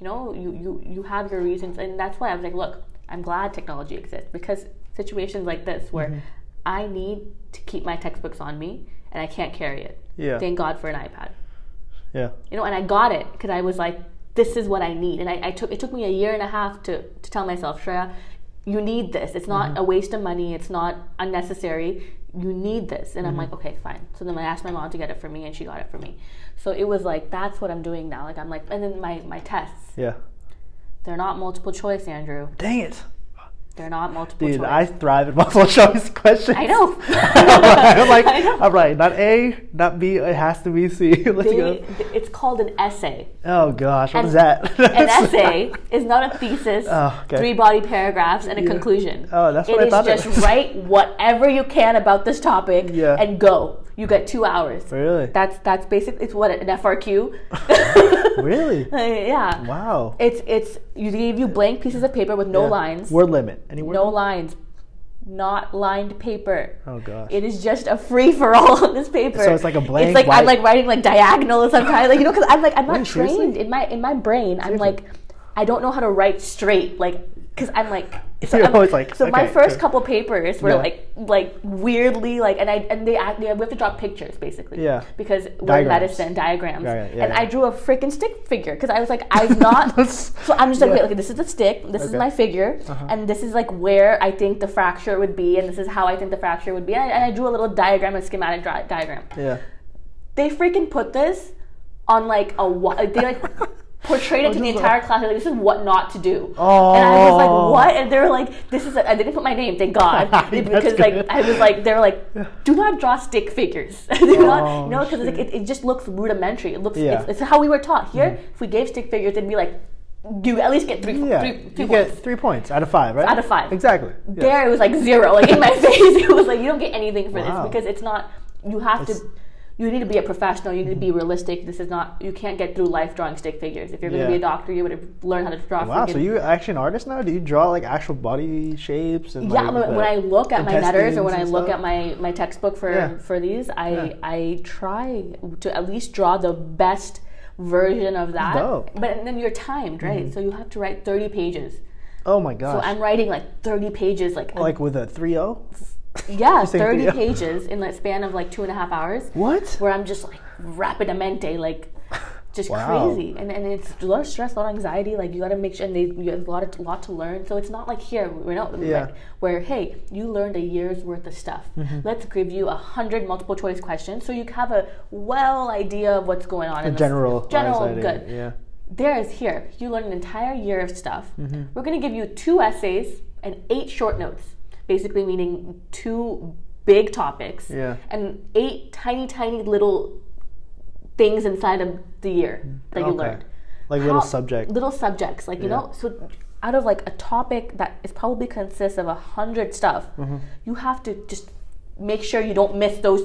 you know, you you you have your reasons, and that's why I was like, look, I'm glad technology exists because situations like this where Mm-hmm. I need to keep my textbooks on me and I can't carry it. Yeah. Thank God for an iPad. Yeah. You know, and I got it because I was like, this is what I need. And I, I took it took me a year and a half to, to tell myself, Shreya, you need this. It's Mm-hmm. not a waste of money. It's not unnecessary. You need this. And I'm Mm-hmm. like, okay, fine. So then I asked my mom to get it for me, and she got it for me. So it was like that's what I'm doing now. Like I'm like, and then my my tests, Yeah. they're not multiple choice, Andrew. Dang it. They're not multiple Dude, choice. I thrive in [laughs] multiple choice questions. I know. [laughs] I'm like, [laughs] I know. I'm right. Not A, not B. It has to be C. Let's They- go. it's called an essay. Oh gosh, what is that? An essay is not a thesis, Oh, okay. three body paragraphs, and a Yeah. conclusion. Oh, that's It what I thought it just write whatever you can about this topic Yeah. and go. You get two hours. Really? That's that's basic. It's what an FRQ. [laughs] Really? [laughs] Uh, yeah. Wow. It's it's you give you blank pieces of paper with no Yeah. lines. Word limit. Any word? no limit? lines. Not lined paper. Oh gosh. It is just a free for all [laughs] on this paper. So it's like a blank It's like white- I'm like writing like diagonal sometimes, like you know, because I'm like I'm not Wait, seriously? trained in my in my brain. I'm like I don't know how to write straight, like because I'm like. [laughs] So, You're I'm- always like, so my first okay. couple papers were Yeah. like like weirdly like and I and they, we have to draw pictures basically Yeah. because we're medicine diagrams Yeah, yeah, and I drew a freaking stick figure because I was like I've [laughs] not, so I'm just like, wait, okay, this is the stick, this is my figure, Uh-huh. and this is like where I think the fracture would be, and this is how I think the fracture would be. And I, and I drew a little diagram, a schematic diagram. yeah. They freaking put this on like a wa- they like portrayed it oh, to the entire class. Like, this is what not to do. Oh. And I was like, oh. what? And they were like, this is. A, I didn't put my name, thank God, [laughs] [laughs] because like. I was like, they were like, [laughs] do not draw stick figures. do Oh, you know, because like, it, it just looks rudimentary. It looks. Yeah. It's, it's how we were taught here. Mm-hmm. If we gave stick figures, it'd be like. You at least get three, Yeah. three, you three get points. three points out of five, right? Out of five. Exactly. Yeah. There it was like zero, like in my face. It was like you don't get anything for Wow. this because it's not. You have It's- to. You need to be a professional. You need to be realistic. This is not. You can't get through life drawing stick figures. If you're going to Yeah. be a doctor, you would learn how to draw. Wow, so you actually an artist now? Do you draw like actual body shapes and yeah, like, when, I look at my letters or when I look stuff? at my, my textbook for, Yeah. for these, I Yeah. I try to at least draw the best version of that. Dope. Mm-hmm. But and then you're timed, right? So you have to write 30 pages. Oh my God. So. I'm writing like 30 pages, like, like with a 3-0? [laughs] yeah, 30 30. pages in that span of like two and a half hours. What? where I'm just like rapidamente, like just Wow. crazy, and and it's a lot of stress, a lot of anxiety. Like you got to make sure, and they you have a lot of lot to learn. So it's not like here, we're not Yeah. like, where hey, you learned a year's worth of stuff. Mm-hmm. Let's give you a hundred multiple choice questions, so you have a well idea of what's going on. in the General. general good. Yeah. There is here. You learn an entire year of stuff. Mm-hmm. We're going to give you two essays and eight short notes, basically meaning two big topics Yeah. and eight tiny, tiny little things inside of the year that you Okay. learned. Like little subjects. Little subjects, like you Yeah. know, so out of like a topic that is probably consists of a hundred stuff, Mm-hmm. you have to just make sure you don't miss those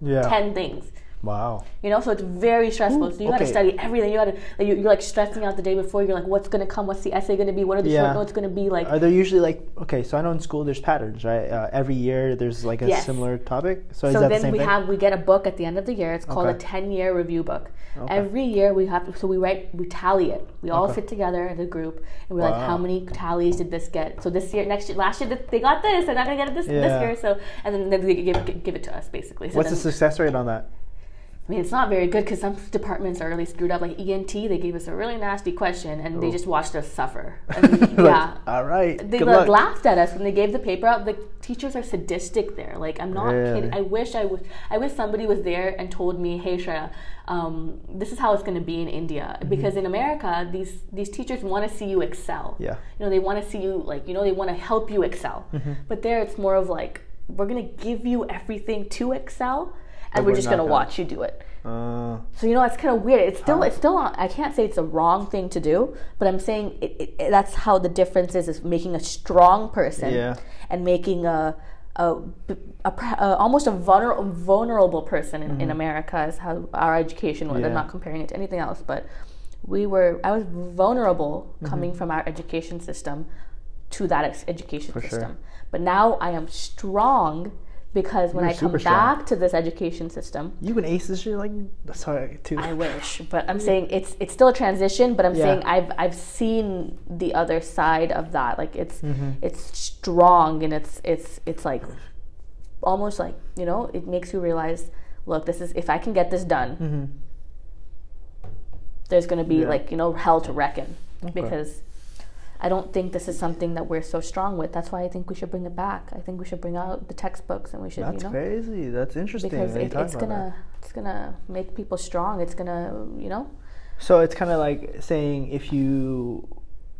Yeah. ten things. Wow. You know, so it's very stressful. so you got to study everything. You got to like, you, you're like stressing out the day before. You're like, what's gonna come? What's the essay gonna be? What are the Yeah. short notes gonna be? Like, Are there usually like okay? So I know in school there's patterns, right? Uh, every year there's like a Yes. similar topic. So, so then the we thing? have we get a book at the end of the year. It's called a ten year review book. Okay. Every year we have to, so we write we tally it. We all Okay. sit together as a group and we're like, how many tallies did this get? So this year, next year, last year they got this. They're not gonna get it this Yeah. this year. So and then, they give give it to us basically. So What's the success rate on that? I mean, it's not very good because some departments are really screwed up. Like ENT, they gave us a really nasty question and they just watched us suffer. [laughs] And, yeah. All right. They like, laughed at us when they gave the paper out. The teachers are sadistic there. Like I'm not Really? kidding. I wish I was. I wish somebody was there and told me, "Hey, Shreya, um, this is how it's going to be in India." Mm-hmm. Because in America, these these teachers want to see you excel. Yeah. You know, they want to see you like you know they want to help you excel. Mm-hmm. But there, it's more of like we're going to give you everything to excel, and we're we're just going to gonna- watch you do it. Uh, So you know it's kind of weird. It's still it's still I can't say it's a wrong thing to do, but I'm saying it, it, it- that's how the difference is is making a strong person Yeah. and making a a, a, a almost a vulner, vulnerable person in, in America is how our education was. Mm-hmm. Yeah. I'm not comparing it to anything else, but we were I was vulnerable Mm-hmm. coming from our education system to that ex- education For sure. system. But now I am strong because when You're I come strong. back to this education system, you can ace this year, like sorry, too. I wish, [laughs] but I'm saying it's it's still a transition. But I'm Yeah. saying I've I've seen the other side of that. Like it's Mm-hmm. it's strong and it's it's it's like almost like you know it makes you realize, look, this is if I can get this done, Mhm. there's going to be Yeah. like you know hell to reckon Okay. because. I don't think this is something that we're so strong with. That's why I think we should bring it back. I think we should bring out the textbooks and we should, That's you know, crazy. That's interesting. because it, it's gonna it's gonna make people strong. It's gonna, you know, So it's kind of like saying if you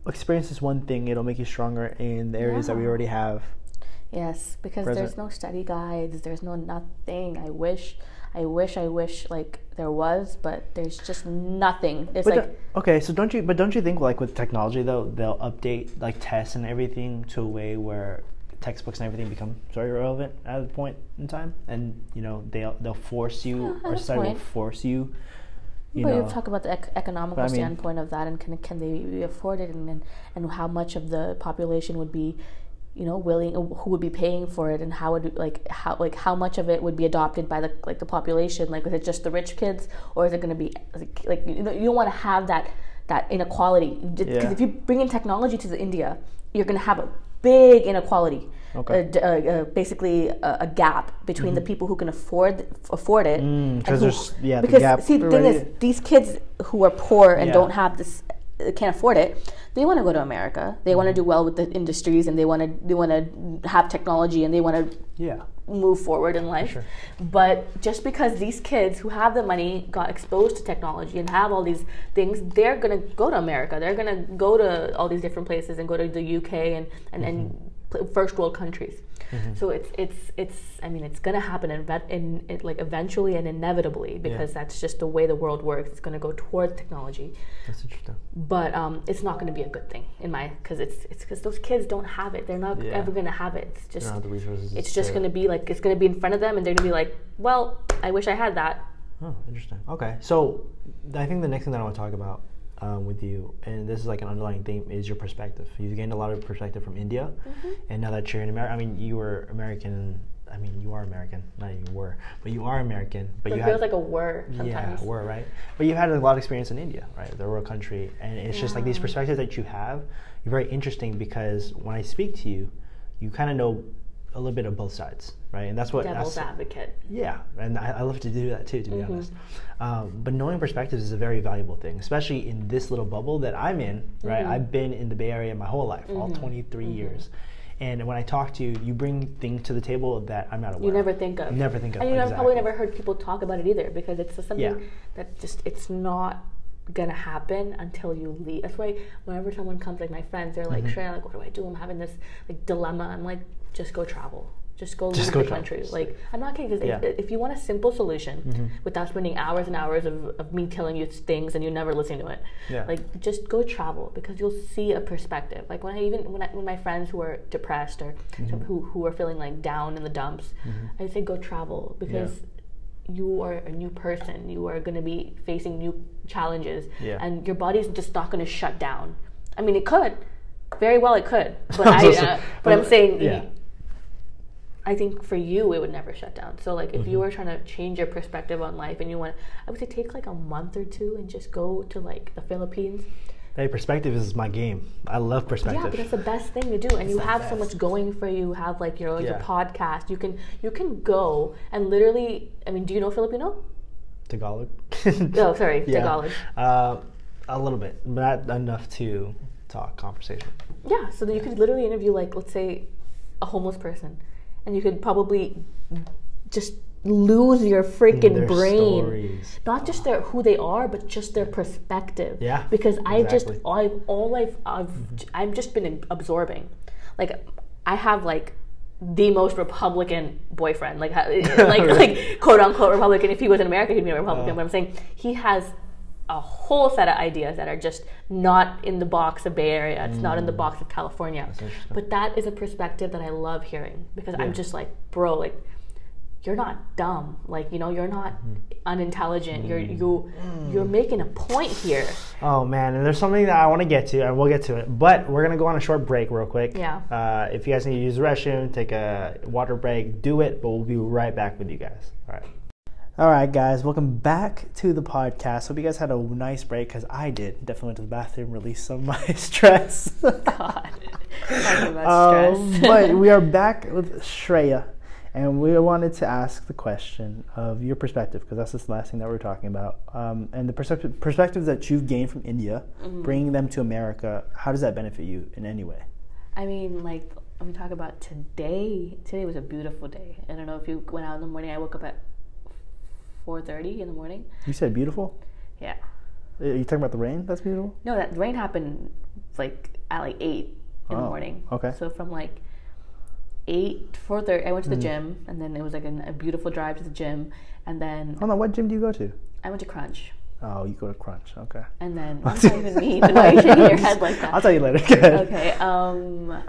experience this one thing, it'll make you stronger in the areas that we already have. Yes, because Present. there's no study guides, there's no nothing. I wish, I wish, I wish like there was, but there's just nothing. It's But like don't- okay, so don't you? But don't you think like with technology though, they'll update like tests and everything to a way where textbooks and everything become very irrelevant at a point in time, and you know they'll they'll force you Yeah, or society will force you. You but know, you talk about the ec- economical I mean- standpoint of that, and can can they afford it, and, and and how much of the population would be, you know, willing, who would be paying for it, and how would like how like how much of it would be adopted by the like the population? Like, is it just the rich kids, or is it going to be like, like you know you don't want to have that that inequality because Yeah. if you bring in technology to the India, you're going to have a big inequality. Okay. Uh, uh, uh, basically, a, a gap between the people who can afford afford it, Mm, and who- there's- yeah, the because see the thing is these kids who are poor and Yeah. don't have this can't afford it they want to go to america. They want to do well with the industries and they want to they want to have technology and they want to yeah, move forward in life. Sure. but just because these kids who have the money got exposed to technology and have all these things they're going to go to america. They're going to go to all these different places and go to the uk and and, and pl- first world countries so it's it's it's i mean it's going to happen in, in, in like eventually and inevitably because that's just the way the world works it's going to go toward technology that's interesting. but um, it's not going to be a good thing in my because it's it's because those kids don't have it. They're not Yeah. ever going to have it. It's just the resources. it's just going to be like it's going to be in front of them, and they're going to be like, "Well, I wish I had that." Oh, interesting. Okay, so I think the next thing that I want to talk about um, with you, and this is like an underlying theme, is your perspective. You've gained a lot of perspective from India, Mm-hmm. and now that you're in America, I mean, you were American. I mean, you are American, not even were, but you are American. But It you feels had, like a word sometimes. yeah, were right. But you've had a lot of experience in India, right? The rural country, and it's just like these perspectives that you have. You're very interesting because when I speak to you, you kind of know a little bit of both sides, right? And that's what Devil's that's, advocate. yeah, and I, I love to do that too, to be Mm-hmm. honest. Um, but knowing perspectives is a very valuable thing, especially in this little bubble that I'm in. Right, Mm-hmm. I've been in the Bay Area my whole life, all 23 years, and when I talk to you, you bring things to the table that I'm not aware. Of. You of. never think of. never think of. And you never, probably never heard people talk about it either because it's something Yeah. that just it's not gonna happen until you leave. That's why whenever someone comes, like my friends, they're Mm-hmm. like, "Shreya, like, what do I do? I'm having this like dilemma." I'm like, "Just go travel. Just go Just leave go the travel. country." Like, I'm not kidding. if- Yeah. Mm-hmm. if, you want a simple solution without spending hours and hours of, of me telling you things and you never listen to it, Yeah. like just go travel because you'll see a perspective. Like when I even when I, when my friends who are depressed or Mm-hmm. who who are feeling like down in the dumps, I say go travel because you are a new person. You are going to be facing new challenges, Yeah. and your body's just not going to shut down. I mean, it could, very well, it could, [laughs] but I I, was just- uh, but I'm saying, yeah. I think for you, it would never shut down. So, like, if Mm-hmm. you were trying to change your perspective on life, and you want, I would say, take like a month or two and just go to like the Philippines. Hey, perspective is my game. I love perspective. Yeah, but it's the best thing to do, and you the have so much going for you. You have like your your podcast. You can you can go and literally. I mean, do you know Filipino? Tagalog. [laughs] Oh, sorry, Yeah. Tagalog. Uh, a little bit, but not enough to talk conversation. Yeah, so then you could literally interview like let's say a homeless person, and you could probably just lose your freaking brain. stories. Not just their who they are, but just their perspective. Yeah, Because I've exactly. just I've all I've I've I've just been absorbing, like I have like the most Republican boyfriend, like [laughs] like [laughs] like quote unquote Republican. If he was in America, he'd be a Republican. Uh. but I'm saying he has a whole set of ideas that are just not in the box of Bay Area. It's not in the box of California. But that is a perspective that I love hearing because Yeah. I'm just like, bro, like you're not dumb. Like you know, you're not Mm-hmm. unintelligent. You're you you're making a point here. Oh man, and there's something that I want to get to, and we'll get to it. But we're gonna go on a short break real quick. Yeah. Uh, if you guys need to use the restroom, take a water break, do it. But we'll be right back with you guys. All right. All right, guys, welcome back to the podcast. Hope you guys had a nice break because I did. Definitely went to the bathroom, released some of my [laughs] stress. God, talking about Um, stress. but we are [laughs] back with Shreya, and we wanted to ask the question of your perspective because that's the last thing that we are talking about, um, and the perspective perspectives that you've gained from India, Mm-hmm. bringing them to America. How does that benefit you in any way? I mean, like, let me talk about today. Today was a beautiful day. I don't know if you went out in the morning. I woke up at 4.30 in the morning. You said beautiful. Yeah. Are you talking about the rain? That's beautiful. No, that rain happened, like, at, like, 8 in the Oh, morning. okay. So from, like, 8, 4.30, I went to the gym. And then it was, like, a, a beautiful drive to the gym. And then Hold on. What gym do you go to? I went to Crunch. Oh, you go to Crunch. Okay. And then, what does that even mean? Why are you shaking your head like that? I'll tell you later. [laughs] Okay. Um,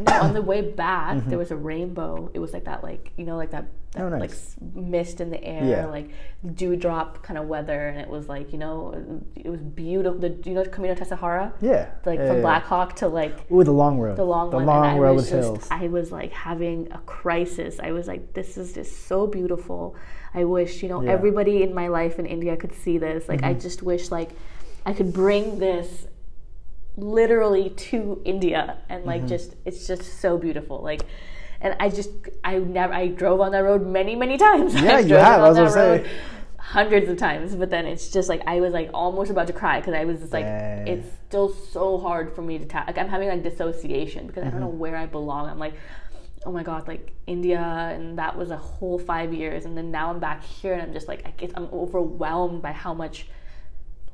no, on the way back, Mm-hmm. there was a rainbow. It was like that, like you know, like that, that Oh, nice. like mist in the air, Yeah. like dewdrop kind of weather, and it was like you know, it was beautiful. The you know Camino Tassajara, Yeah. like yeah, from yeah. Black Hawk to like Ooh, the long road. the long the one. long road was just, hills. I was like having a crisis. I was like, this is just so beautiful. I wish, you know. Mm-hmm. everybody in my life in India could see this. Like, I just wish, like, I could bring this literally to India and, Mm-hmm. like, just, it's just so beautiful. Like, and I just, I never, I drove on that road many, many times. [laughs] Yeah, I've you have, I was gonna say. Hundreds of times, but then it's just like I was like almost about to cry because I was just like, Dang. it's still so hard for me to ta- like I'm having like dissociation because I don't know Mm-hmm. where I belong. I'm like, oh my god, like India, and that was a whole five years, and then now I'm back here, and I'm just like, I guess I'm overwhelmed by how much,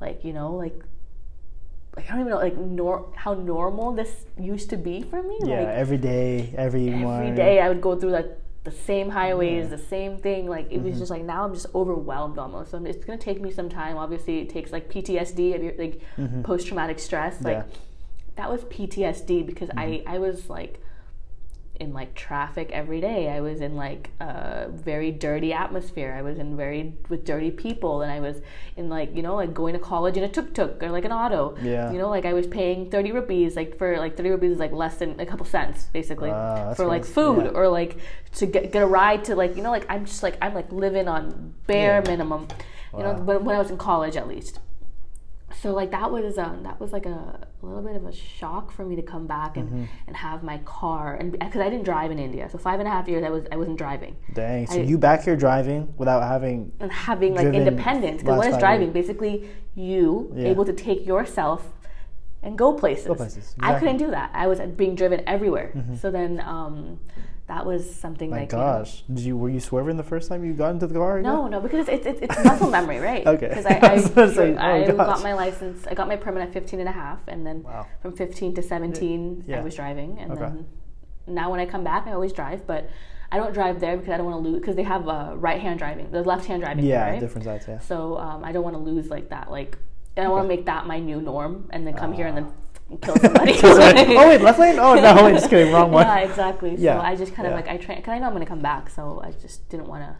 like you know, like. Like, I don't even know, like nor- how normal this used to be for me. yeah. like every day, every every morning. day I would go through like the same highways, the same thing. Like it was Mm-hmm. just like now I'm just overwhelmed almost. So it's gonna take me some time. Obviously, it takes like PTSD, like post traumatic stress. Like Mm-hmm. Yeah. that was PTSD because I Mm-hmm. I was like in like traffic every day. I was in like a very dirty atmosphere. I was in very with dirty people, and I was in like you know like going to college in a tuk tuk or like an auto. Yeah. You know, like I was paying thirty rupees, like for like thirty rupees is like less than a couple cents basically Wow, that's for like food Yeah. or like to get get a ride to like you know like I'm just like I'm like living on bare Yeah. minimum. You know, when, when I was in college at least so like that was um that was like a, a little bit of a shock for me to come back and, Mm-hmm. and have my car and because I didn't drive in India so five and a half years I was I wasn't driving Dang. So I- you back here driving without having. and having like independence because what is driving years. basically you Yeah. able to take yourself and go places, Go places, I exactly. Mm-hmm. couldn't do that I was being driven everywhere so then um that was something My like you know, gosh, did you were you swerving the first time you got into the car? again? No, no, because it's it's, it's muscle memory, right? [laughs] Okay. Because [laughs] I, I I, was gonna say, oh, I got my license, I got my permit at 15 and a half, and then Wow. from 15 to 17, Yeah. I was driving, and Okay. then now when I come back, I always drive, but I don't drive there because I don't want to lose because they have uh, right hand driving, the left hand driving, Yeah, right? different sides. Yeah. So um, I don't want to lose like that, like, and I want to make that my new norm, and then come here and then Ah. Kill somebody. [laughs] [laughs] oh wait, left lane? Oh no, wait, just kidding, wrong one. Yeah, exactly. So Yeah, I just kind of yeah. like I train because I know I'm going to come back, so I just didn't want to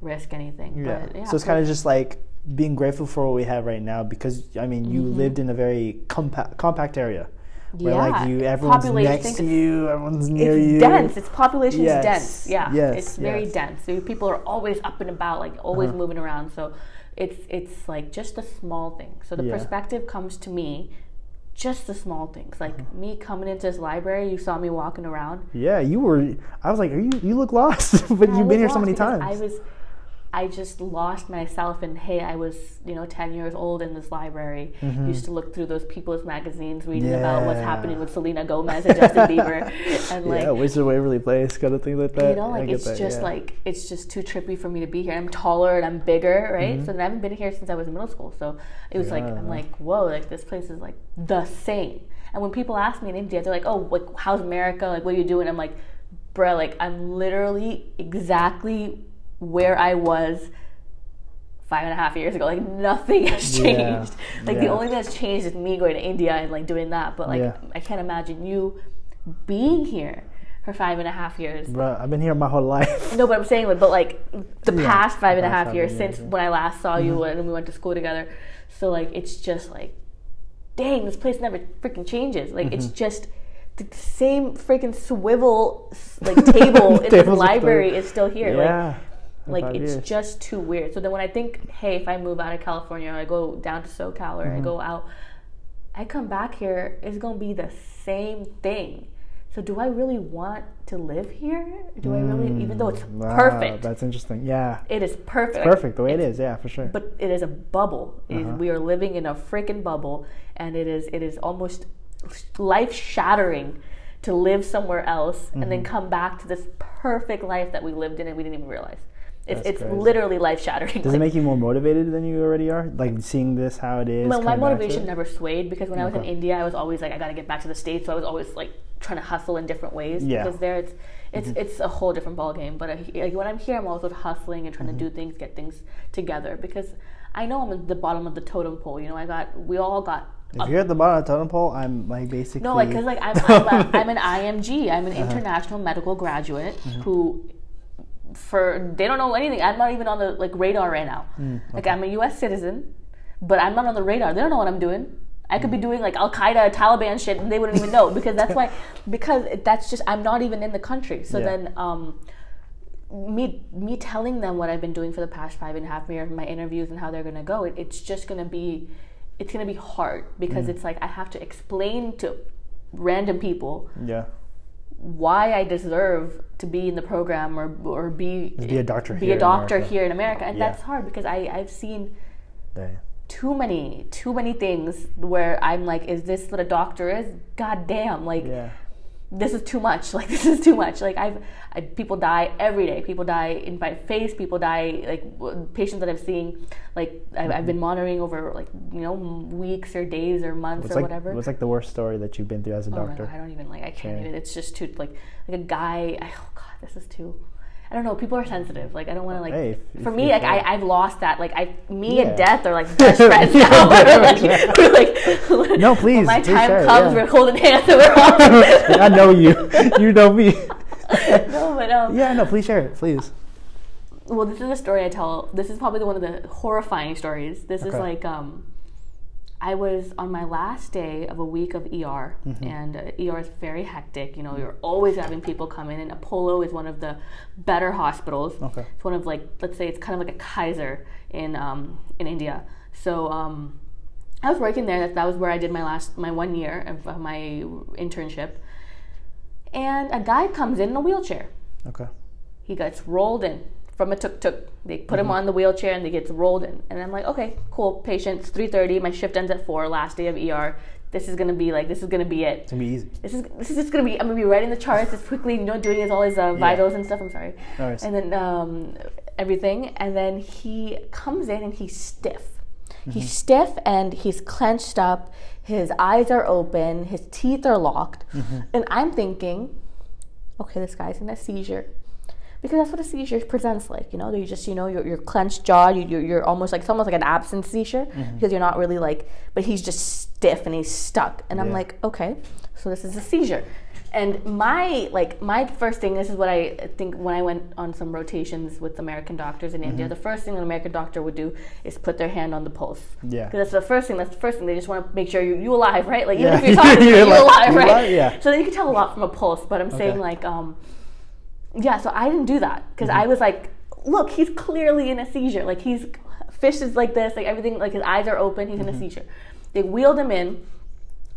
risk anything. Yeah. But, yeah so it's kind of just like being grateful for what we have right now because I mean you lived in a very compact compact area where like Mm-hmm. Yeah. you everyone's Population, next to you, everyone's near it's you. dense. Its population's Yes, dense. Yeah, yes, it's very yes. dense. So people are always up and about, like always Uh-huh. moving around. So it's it's like just a small thing. So the Yeah. perspective comes to me, just the small things. Like Uh-huh. me coming into this library, you saw me walking around. Yeah, you were. I was like, are you? You look lost, [laughs] but I you've been here so many times. I was, I just lost myself in hey, I was you know ten years old in this library. Used to look through those people's magazines, reading about what's Mm-hmm. Happening with Selena Gomez and Justin [laughs] Bieber, and like yeah, Wizard of Waverly Place, kind of thing like that. you know, like it's that, just yeah. like it's just too trippy for me to be here. I'm taller and I'm bigger, right? Mm-hmm. So then I haven't been here since I was in middle school. So it was like I'm like, whoa, like this place is like the same. And when people ask me in India, they're like, oh, like how's America? Like what are you doing? I'm like, bruh, like I'm literally exactly where I was five and a half years ago. Like nothing [laughs] has Yeah. changed. Like the only thing that's changed is me going to India and like doing that. But like Yeah. I can't imagine you being here for five and a half years. Bruh, I've been here my whole [laughs] life. No, but I'm saying, like, but like the Yeah, past five and a half years since yeah. Mm-hmm. when I last saw you and we went to school together. So like, it's just like, dang, this place never freaking changes. Like, it's Mm-hmm. just the same freaking swivel like table [laughs] in the library is still here. yeah. Like, like it's years. just too weird. So then when I think, hey, if I move out of California or I go down to SoCal or I Mm-hmm. go out, I come back here, it's gonna be the same thing. So do I really want to live here? Do I really, even though it's Mm, Wow, perfect, That's interesting. Yeah. it is perfect. Perfect the way it It's- yeah, for sure. But it is a bubble. Uh-huh. we are living in a freaking bubble, and it is it is almost life shattering to live somewhere else and Mm-hmm. then come back to this perfect life that we lived in and we didn't even realize. It's That's it's crazy. literally life shattering. Does it make you more motivated than you already are? Like seeing this how it is. Well, my coming back to motivation never swayed because when I was in India, I was always like, I got to get back to the states. So I was always like trying to hustle in different ways. Yeah. Mm-hmm. Because there, it's it's it's a whole different ballgame. But I, like when I'm here, I'm also hustling and trying Mm-hmm. to do things, get things together because I know I'm at the bottom of the totem pole. You know, I got we all got. If you're at the bottom of the totem pole, I'm like basically. No, like because like I'm [laughs] I'm, a, I'm an IMG. I'm an Uh-huh. international medical graduate Mm-hmm. who, for they don't know anything. I'm not even on the like radar right now. Mm, Like I'm a U.S. citizen, but I'm not on the radar. They don't know what I'm doing. I Mm. could be doing like Al Qaeda, Taliban shit, and they wouldn't even know because that's why [laughs] because that's just I'm not even in the country. So Yeah. then. um me me telling them what I've been doing for the past five and a half years, my interviews and how they're gonna go, it, it's just gonna be it's gonna be hard Mm. because it's like I have to explain to random people Yeah. Why I deserve to be in the program or or be be a doctor be here a in doctor America. here in America, and Yeah. that's hard because I I've seen too many too many things where I'm like, is this what a doctor is? God damn, like Yeah. This is too much. [laughs] Like this is too much. Like I've I, people die every day. People die in my face. People die like patients that I've seen. Like I've, I've been monitoring over like you know weeks or days or months What's or like whatever. what's like the worst story that you've been through as a Oh doctor? God, I don't even like. I can't Yeah. even. It's just too like like a guy. I, oh God, this is too. I don't know. People are sensitive. Like I don't want to like. Hey, if- for if me, like I, I've lost that. Like I, me Yeah. and death are like [laughs] best friends [laughs] now. [laughs] we're like, we're like, No, when please, my please time share comes, yeah. we're holding hands and we're on. I know you. You know me. no, but um, Yeah, no, please share it, please. well, this is a story I tell. This is probably one of the horrifying stories. This is like um, I was on my last day of a week of ER, Mm-hmm. and uh, ER is very hectic. You know, you're always having people come in, and Apollo is one of the better hospitals. Okay. It's one of like, let's say, it's kind of like a Kaiser in um, in India. So um, I was working there. That, that was where I did my last, my one year of, of my internship. And a guy comes in in a wheelchair Okay. he gets rolled in from a tuk tuk. They put him on the wheelchair and they gets rolled in. And I'm like, okay, cool. Patient's 3:30. My shift ends at four. Last day of ER. This is gonna be like this is gonna be it. It's gonna be easy. This is this is just gonna be. I'm gonna be writing the charts as quickly, you know, doing his all his uh, vitals and stuff. I'm sorry. No worries. And then um, everything. And then he comes in and he's stiff. He's stiff and he's clenched up. His eyes are open. His teeth are locked. And I'm thinking, okay, this guy's in a seizure. Because that's what a seizure presents like, you know. You just, you know, your, your clenched jaw. You, you're, you're almost like it's almost like an absent seizure because you're not really like, but he's just stiff and he's stuck. And I'm like, okay, so this is a seizure. And my like my first thing, this is what I think when I went on some rotations with American doctors in India. The first thing an American doctor would do is put their hand on the pulse. Yeah. Because that's the first thing. That's the first thing. They just want to make sure you you alive, right? Like even Yeah. if you're talking, [laughs] You're you're, alive. alive, right? alive, yeah. So then you can tell a lot from a pulse. But I'm saying like um, yeah. So I didn't do that because Mm-hmm. I was like, look, he's clearly in a seizure. Like he's fish is like this, like everything, like his eyes are open. He's in Mm-hmm. a seizure. They wheeled him in.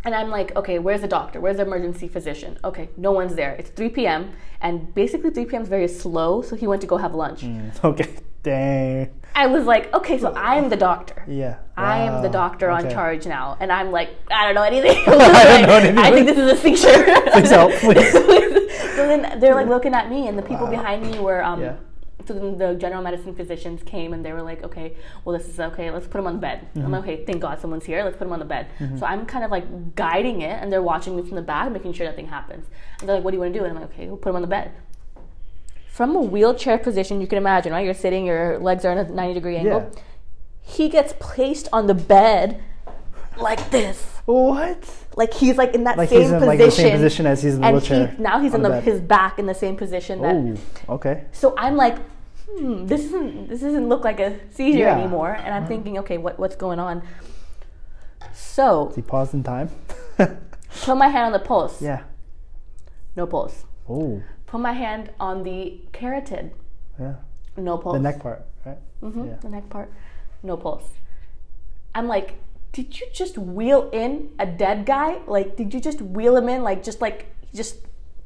And I'm like, okay, where's the doctor? Where's the emergency physician? Okay, no one's there. It's 3 p.m. And basically, 3 p.m. is very slow, so he went to go have lunch. [laughs] Okay. Dang. I was like, okay, so I'm the doctor. Yeah. I am the Wow. doctor on Okay. charge now, and I'm like, I don't know anything. [laughs] [laughs] I, don't know anything. I think this is a seizure. Please help, please. [laughs] so then they're like looking at me, and the people Wow. behind me were. Um, Yeah. So then the general medicine physicians came and they were like, okay, well this is okay. Let's put him on the bed. Mm-hmm. I'm like, okay, thank God someone's here. Let's put him on the bed. So I'm kind of like guiding it, and they're watching me from the back, making sure nothing happens. And they're like, what do you want to do? And I'm like, okay, we'll put him on the bed. From a wheelchair position, you can imagine, right? You're sitting, your legs are in a 90 degree angle. Yeah. He gets placed on the bed like this. What? Like he's like in that Like same he's in position. like the same position as he's in the and wheelchair. he, now he's on in the, his back in the same position that Oh, okay. so I'm like, hmm, this isn't this doesn't look like a seizure Yeah. anymore. And I'm thinking, okay, what what's going on? So He paused in time. put my hand on the pulse. yeah. No pulse. Oh, Put my hand on the carotid. yeah. No pulse. The neck part, right? Mm-hmm. yeah. The neck part. No pulse. I'm like, did you just wheel in a dead guy? Like, did you just wheel him in? Like, just like, just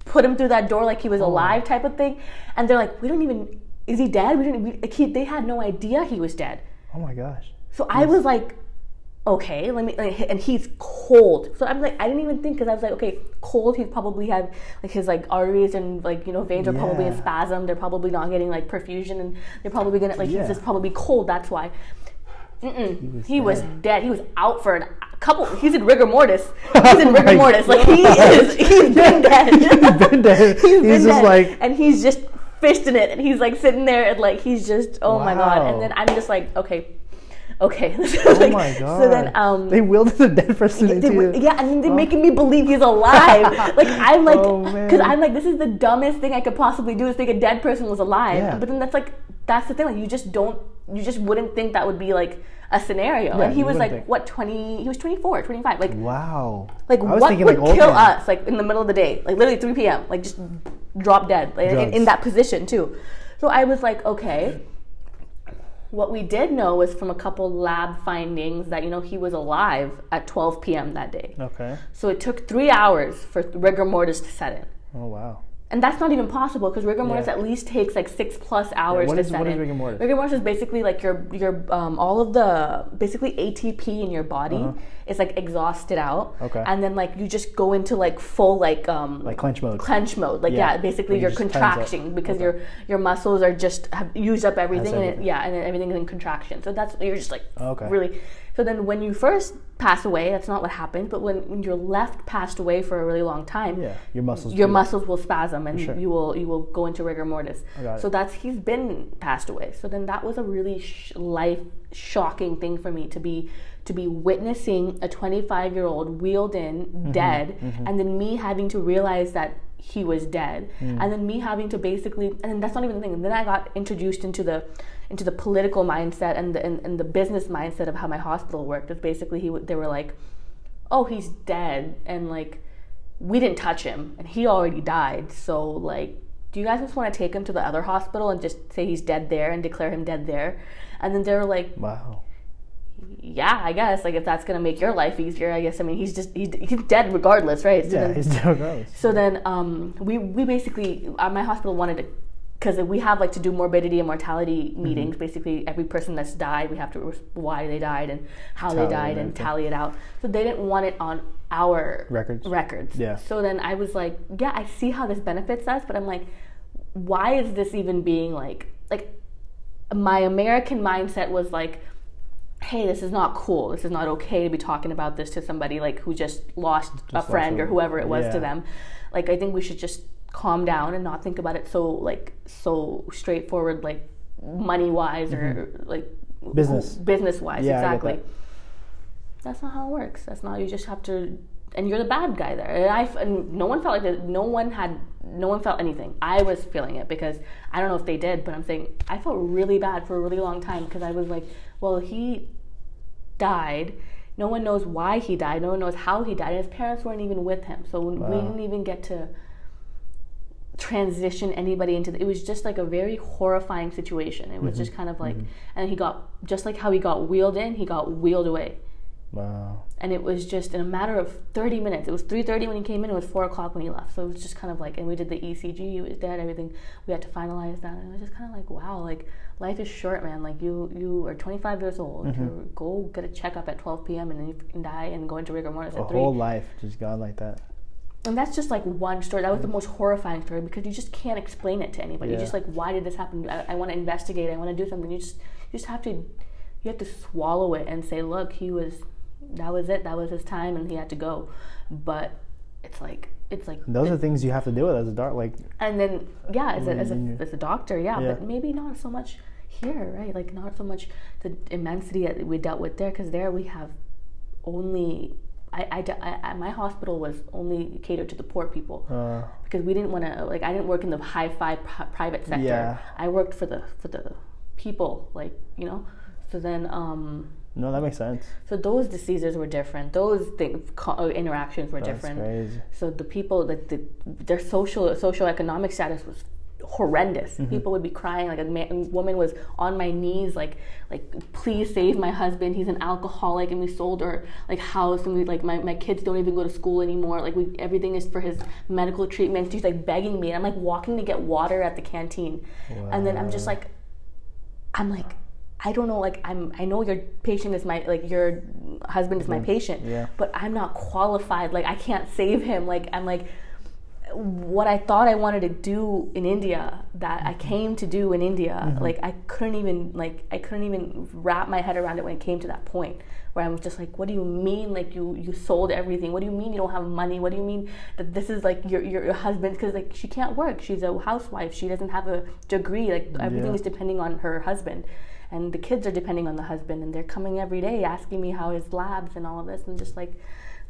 put him through that door like he Oh. was alive type of thing? And they're like, we don't even, is he dead? We didn't, we, like, he, they had no idea he was dead. Oh my gosh. So I was like, okay, let me, and he's cold. So I'm like, I didn't even think because I was like, okay, cold. He probably had like his like arteries and like you know veins are probably in spasm. They're probably not getting like perfusion, and they're probably gonna like Yeah. he's just probably cold. That's why. Mm-mm. was He was, dead. He was out for a couple. He's in rigor mortis. [laughs] He's in Oh rigor mortis. Like he is. He's been [laughs] dead. He's been dead. [laughs] He's He's been just dead. like- and he's just fished in it, and he's like sitting there, and like he's just, oh my god. And then I'm just like, okay, okay. [laughs] Oh Like, my god. So then, um, they wielded the dead person they into you. yeah, and then they're making me believe he's alive. [laughs] like I'm like, Oh, because man. I'm like, this is the dumbest thing I could possibly do is think a dead person was alive. Yeah. But then that's like, that's the thing. Like you just don't, you just wouldn't think that would be like a scenario. Yeah, and he was like, think. what 20? He was 24, 25. Like, Wow. like what thinking would like kill man. us? Like in the middle of the day, like literally 3 p.m. Like just drop dead like, in, in that position too. So I was like, okay. What we did know was from a couple lab findings that you know he was alive at 12 p.m. that day. Okay. So it took three hours for rigor mortis to set in. Oh wow. And that's not even possible because rigor mortis Yeah. at least takes like six plus hours what to is- set what is in. rigor mortis? Rigor mortis is basically like your your um, all of the basically ATP in your body Uh-huh. is like exhausted out. Okay. And then like you just go into like full like um Like clench mode. clench mode. Like yeah, Yeah. basically you're you up. contracting because Okay. your your muscles are just have used up everything, and it, yeah, and then everything is in contraction. So that's you're just like Okay. really. So then when you first pass away, that's not what happens. But when, when your left passed away for a really long time, Yeah. Your muscles. your muscles will spasm and sure. you will you will go into rigor mortis. So that's he's been passed away. So then that was a really sh- life shocking thing for me to be to be witnessing a 25 year old wheeled in Mm-hmm. dead, and then me having to realize that he was dead, Mm. and then me having to basically and then that's not even the thing. And then I got introduced into the into the political mindset and the and, and the business mindset of how my hospital worked. It's basically he they were like, oh he's dead and like we didn't touch him and he already died so like do you guys just want to take him to the other hospital and just say he's dead there and declare him dead there and then they were like Wow. yeah i guess like if that's going to make your life easier i guess i mean he's just he's, he's dead regardless right so Yeah. then, He's dead regardless. so then um, we, we basically uh, my hospital wanted to because we have like to do morbidity and mortality Mm-hmm. meetings basically every person that's died we have to why they died and how Tally they died and tally it out so they didn't want it on our Records. records Yeah. so then i was like yeah i see how this benefits us but i'm like why is this even being like like my american mindset was like hey this is not cool this is not okay to be talking about this to somebody like who just lost a lost friend or whoever it was yeah. to them like i think we should just calm down and not think about it so like so straightforward like money wise or like Mm-hmm. Business. business. wise Yeah, exactly that. that's not how it works. That's not you just have to and you're the bad guy there. And i and no one felt like that no one had no one felt anything. I was feeling it because i don't know if they did but i'm saying i felt really bad for a really long time because i was like well he died. No one knows why he died. No one knows how he died. And his parents weren't even with him. So we didn't even get to transition anybody into the, it was just like a very horrifying situation it was just kind of like and he got just like how he got wheeled in he got wheeled away Wow. And it was just in a matter of 30 minutes. It was 3:30 when he came in. It was 4 o'clock when he left. So it was just kind of like, and we did the ECG. He was dead. Everything. We had to finalize that. And it was just kind of like, wow, like life is short, man. Like you, you are 25 years old. Mm-hmm. You go get a checkup at 12 p.m. and then you can die and go into rigor mortis A at three. whole life just gone like that. And that's just like one story. That was the most horrifying story because you just can't explain it to anybody. Yeah. You just like, why did this happen? I, I want to investigate. I want to do something. You just, you just have to, you have to swallow it and say, look, he was, that was it. That was his time, and he had to go. But it's like, it's like, Those are things you have to deal with as a doctor. Like, and then yeah, as a, as a, Mm, as a doctor, yeah, Yeah. but maybe not so much here, right? Like not so much the immensity that we dealt with there, because there we have only. I, I, I, my hospital was only catered to the poor people uh, because we didn't want to like I didn't work in the high fi pri- private sector. Yeah. I worked for the for the people, like you know. So then, um, no, that makes sense. so those diseases were different. Those things, co- uh, interactions were That's different. crazy. So the people, like the, their social socioeconomic status was horrendous. Mm-hmm. People would be crying. Like a, man, a woman was on my knees, like like please save my husband. He's an alcoholic, and we sold our like house, and we like my, my kids don't even go to school anymore. Like we everything is for his medical treatment. She's like begging me, and I'm like walking to get water at the canteen, and then I'm just like, I'm like. I don't know, like I'm. I know your patient is my like your husband is my patient, Yeah. but I'm not qualified. Like I can't save him. Like I'm like what I thought I wanted to do in India that I mm-hmm. came to do in India. Mm-hmm. Like I couldn't even like I couldn't even wrap my head around it when it came to that point where I was just like, what do you mean? Like you you sold everything? What do you mean you don't have money? What do you mean that this is like your your, your husband? Because like she can't work. She's a housewife. She doesn't have a degree. Like everything Yeah. is depending on her husband. And the kids are depending on the husband, and they're coming every day asking me how his labs and all of this, and just like,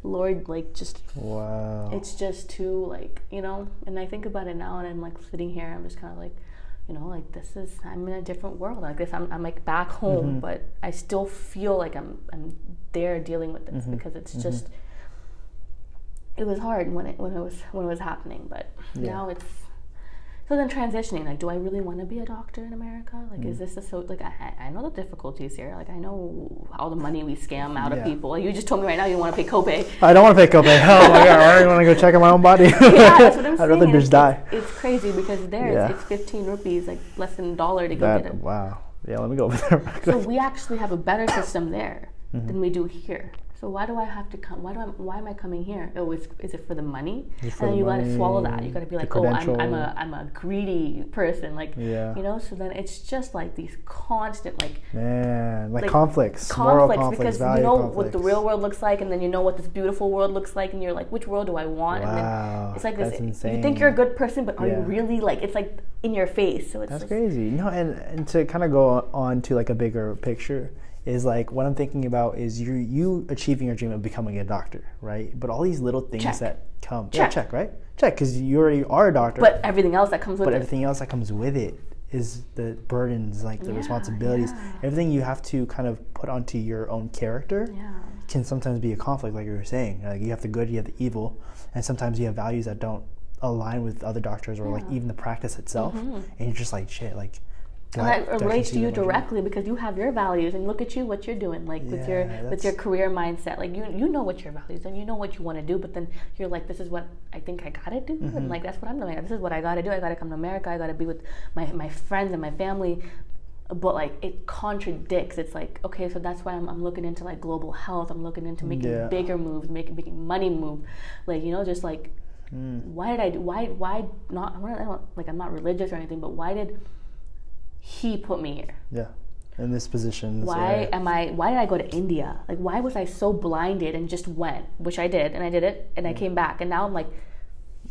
Lord, like just Wow. it's just too like you know? And i think about it now and i'm like sitting here i'm just kind of like you know like this is i'm in a different world. I guess i'm, I'm like back home mm-hmm. but i still feel like i'm i'm there dealing with this mm-hmm. because it's mm-hmm. just it was hard when it when it was when it was happening but Yeah. now it's so then transitioning like do i really want to be a doctor in america like is this a so like I, I know the difficulties here like i know all the money we scam out Yeah. of people like you just told me right now you want to pay copay I don't want to pay copay. [laughs] Oh my god, I already want to go check on my own body. [laughs] yeah, that's what I'm [laughs] I'd rather just die. It's, it's crazy because there Yeah. it's, it's 15 rupees, like less than a dollar to go get it. wow. Yeah, let me go over there. So we actually have a better system there Mm-hmm. than we do here. So why do I have to come? Why do I? Why am I coming here? Oh, is, is it for the money? And then the you gotta swallow that. You gotta be like, oh, I'm, I'm a I'm a greedy person, like Yeah. you know. So then it's just like these constant like Man, like, Like, conflicts, moral conflicts conflicts, because you know conflicts. what the real world looks like, and then you know what this beautiful world looks like, and you're like, which world do I want? And Wow, then it's like that's this. You think you're a good person, but are you really like? It's like in your face. So it's That's like, crazy. No, and, and to kind of go on to like a bigger picture is like what I'm thinking about is you you achieving your dream of becoming a doctor, right? But all these little things Check. that come, Check. yeah, check, right? Check, because you already are a doctor. But everything else that comes with but it. everything else that comes with it is the burdens, like the Yeah, responsibilities, yeah. everything you have to kind of put onto your own character Yeah. can sometimes be a conflict, like you were saying. Like you have the good, you have the evil, and sometimes you have values that don't align with other doctors or like even the practice itself, mm-hmm. and you're just like shit, like. And I- that relates to you directly because you have your values and look at you what you're doing like with your with your career mindset. Like you you know what your values and you know what you want to do but then you're like this is what I think I gotta do Mm-hmm. and like that's what I'm doing. This is what I gotta do. I gotta come to America. I gotta be with my my friends and my family. But like it contradicts. It's like okay so that's why I'm, I'm looking into like global health. I'm looking into making Yeah. bigger moves making making money move. Like you know just like Mm. why did I do why why not I don't like I'm not religious or anything but why did he put me here Yeah, in this position. this why area. am I why did I go to India like why was I so blinded and just went which I did and I did it and I came back and now I'm like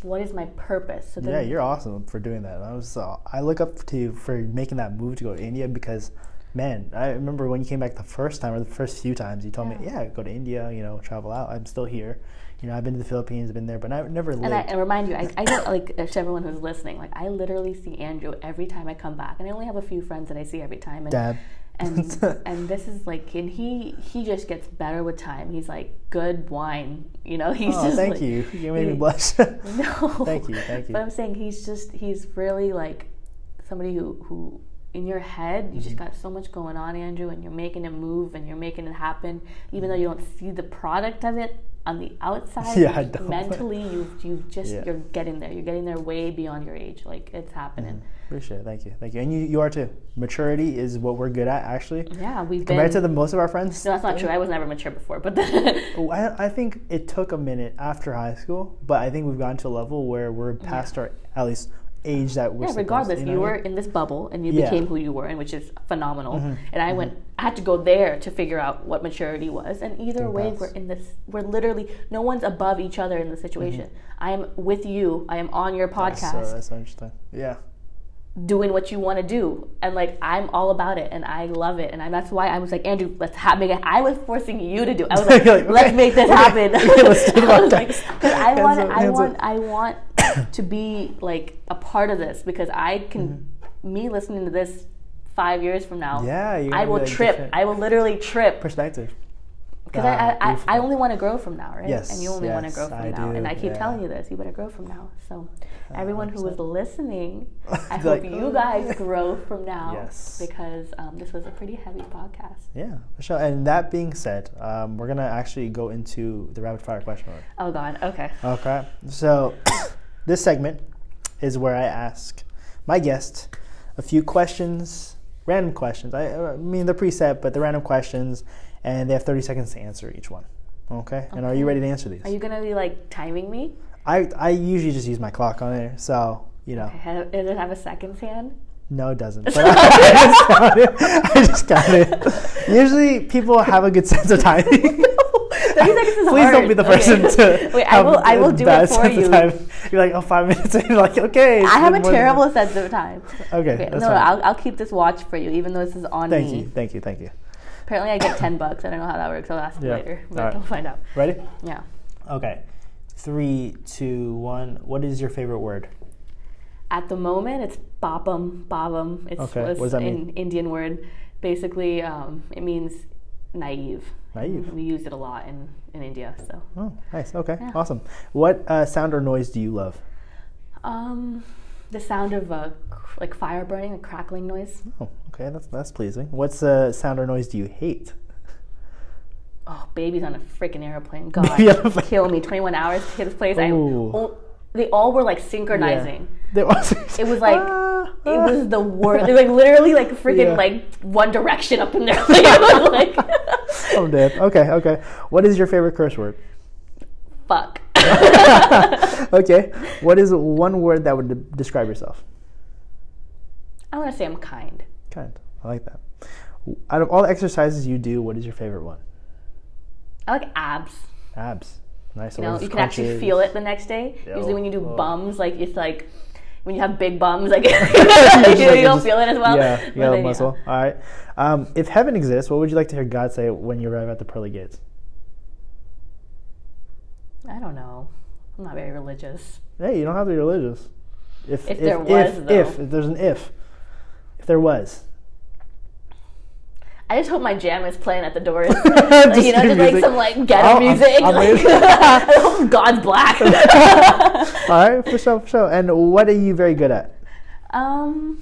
what is my purpose so then Yeah, you're awesome for doing that. I was uh, I look up to you for making that move to go to India because, man, I remember when you came back the first time or the first few times, you told me, Yeah. yeah, go to India, you know, travel out. I'm still here. You know, I've been to the Philippines, I've been there, but I never lived. and I, I remind you, I, I don't like to everyone who's listening. Like I literally see Andrew every time I come back, and I only have a few friends that I see every time. And Dad. and [laughs] and this is like, and he he just gets better with time. He's like good wine, you know. [laughs] He's oh, just thank like- you. You made me blush. [laughs] No, Thank you, thank you. But I'm saying he's just he's really like somebody who who in your head, you Mm-hmm. just got so much going on, Andrew, and you're making it move and you're making it happen, even though you don't see the product of it on the outside. Yeah. Mentally, you you just Yeah. you're getting there. You're getting there way beyond your age. Like it's happening. Mm-hmm. Appreciate it. Thank you. Thank you. And you, you are too. Maturity is what we're good at, actually. Yeah, we've Compared been. to the most of our friends. no, that's not true. I was never mature before, but [laughs] Oh, I, I think it took a minute after high school, but I think we've gotten to a level where we're past our at least age that we're yeah. Regardless, you, know were in this bubble and you Yeah. Mm-hmm. became who you were, and which is phenomenal. And I went. I had to go there to figure out what maturity was. And either way, paths. we're in this. We're literally no one's above each other in the situation. I am with you. I am on your podcast. Mm-hmm. So that's interesting. Yeah. Doing what you want to do and like i'm all about it and i love it and I, that's why i was like andrew let's ha- make it i was forcing you to do it i was like, [laughs] like, let's okay, make this okay, happen [laughs] okay, let's do [laughs] I was that. i want up, i want up. i want to be like a part of this because i can me listening to this five years from now Mm-hmm. Yeah, i will like, trip different. i will literally trip Perspective. Because Ah, I, I, I only want to grow from now, right? Yes, and you only want to grow from I now. do, And I keep yeah. telling you this, you better grow from now. So, everyone who was listening, [laughs] I hope like, you guys [laughs] grow from now. Yes. Because um, this was a pretty heavy podcast. Yeah, sure. And that being said, um, we're gonna actually go into the rapid fire question. Oh, God. Okay. Okay. So [coughs] this segment is where I ask my guest a few questions, random questions. I, I mean they're preset, but they're random questions, and they have 30 seconds to answer each one. Okay. And are you ready to answer these? Are you going to be like timing me? I I usually just use my clock on there, so you know. Okay. Does it have a seconds hand? No, it doesn't. [laughs] But I, just got it. I just got it. Usually, people have a good sense of timing. [laughs] 30 seconds is Please hard. don't be the Okay. person to. [laughs] Wait, I will- I will do it for you. time. You're like, oh, five minutes, and you're like, okay. I have a terrible sense of time. Okay, Okay, no, fine. I'll, I'll keep this watch for you, even though this is on Thank me. you, thank you, thank you. Apparently, I get 10 bucks. I don't know how that works. I'll ask you Yeah. later, but Alright. we'll find out. Ready? Yeah. Okay. Three, two, one. What is your favorite word? At the moment, it's babam, babam. It's Okay, what does that an mean? Indian word. Basically, um, it means naive. Naive. We use it a lot in, in India. So, Oh, nice. Okay, Yeah. awesome. What uh, sound or noise do you love? um, the sound of cr- like fire burning, a crackling noise. Oh, okay, that's that's pleasing. What's uh, sound or noise do you hate? Oh, babies on a freaking airplane. [laughs] God, Baby on a plane. kill me. 21 hours to hit this place. I, oh, they all were like synchronizing. There was. It was like [laughs] Ah, it ah. was the worst. It was like literally like freaking Yeah. like One Direction up in there. [laughs] Like, it was like I'm dead. Okay, okay. What is your favorite curse word? fuck. okay. What is one word that would de- describe yourself? I want to say I'm kind. Kind. I like that. Out of all the exercises you do, what is your favorite one? I like abs. Abs. Nice. You know, you can actually feel it the next day. Yeah, Usually, when you do oh. bums, like it's like when you have big bums, like [laughs] [laughs] you, like, don't feel it as well. Yeah, you got a muscle. All right. Um, if heaven exists, what would you like to hear God say when you arrive at the pearly gates? I don't know. I'm not very religious. Hey, you don't have to be religious. If, If there was, if, if, if there's an if, if there was, I just hope my jam is playing at the doors. [laughs] Just like, you know, just like some like ghetto [laughs] Oh, music. I'm like. I hope God's black. [laughs] all right, for sure, for sure. And what are you very good at? um,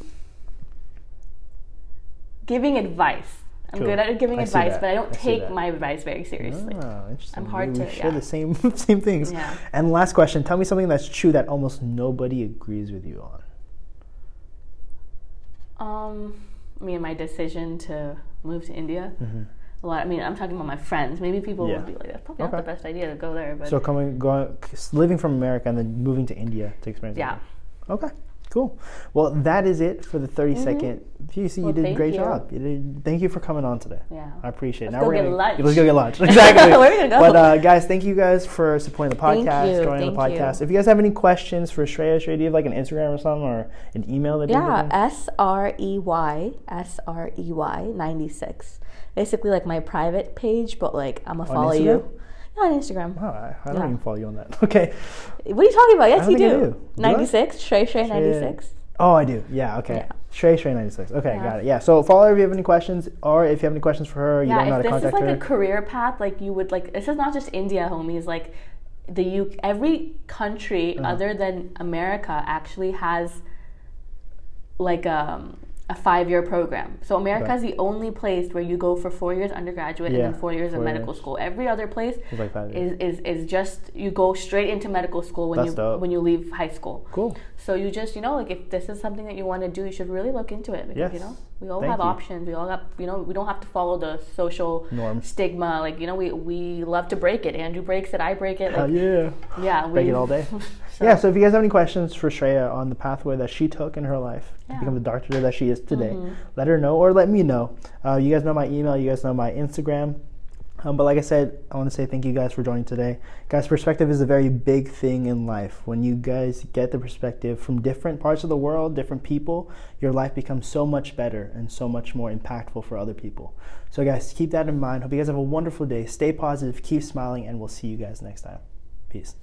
giving advice. I'm Cool. good at giving I advice, but I don't I take my advice very seriously. Oh, interesting. I'm hard we, we to- share yeah. the same same things. Yeah. And last question: Tell me something that's true that almost nobody agrees with you on. Um, me and my decision to move to India. A lot. I mean, I'm talking about my friends. Maybe people Mm-hmm. Yeah. would be like, "That's probably Okay. not the best idea to go there." But So coming, going, living from America and then moving to India to experience. yeah. Okay. Cool. Well, that is it for the 30 second. You see, you Mm-hmm. Well, did a great you. job. You did, thank you for coming on today. yeah. I appreciate it. Let's go we're get gonna, lunch. Let's go get lunch. [laughs] Exactly. Where are we gonna go? But uh, guys, thank you guys for supporting the podcast, you, joining the thank you. podcast. If you guys have any questions for Shreya, Shreya, do you have like an Instagram or something or an email that you Yeah, S R E Y S R E Y ninety six. Basically, like my private page, but like I'm gonna follow Instagram? you. On Instagram. Oh, I, I don't Yeah. even follow you on that. [laughs] Okay. What are you talking about? Yes, you do. do. Do Ninety six. Shrey Shrey ninety six. Oh, I do. Yeah. Okay. Yeah. Shrey Shrey ninety six. Okay, Yeah. got it. Yeah. So follow her if you have any questions, or if you have any questions for her, you don't know Yeah, how if to this is like her. a career path, like you would like. This is not just India, homies. Like the U. Every country Uh-huh. other than America actually has like um a five-year program. So America is the only place where you go for four years undergraduate Yeah, and then four years four of medical years. school. Every other place like five is, is, is just you go straight into medical school when That's you dope. when you leave high school. Cool. So you just you know like if this is something that you want to do, you should really look into it because you know we all Thank have you. options. We all got you know we don't have to follow the social Norms. stigma. Like you know we we love to break it. Andrew breaks it. I break it. Hell yeah. yeah, we Break it all day. [laughs] so, Yeah, so if you guys have any questions for Shreya on the pathway that she took in her life to become the doctor that she is today, Mhm. let her know or let me know. Uh, you guys know my email, you guys know my Instagram. Um, but like I said, I want to say thank you guys for joining today. Guys, perspective is a very big thing in life. When you guys get the perspective from different parts of the world, different people, your life becomes so much better and so much more impactful for other people. So, guys, keep that in mind. Hope you guys have a wonderful day. Stay positive, keep smiling, and we'll see you guys next time. Peace.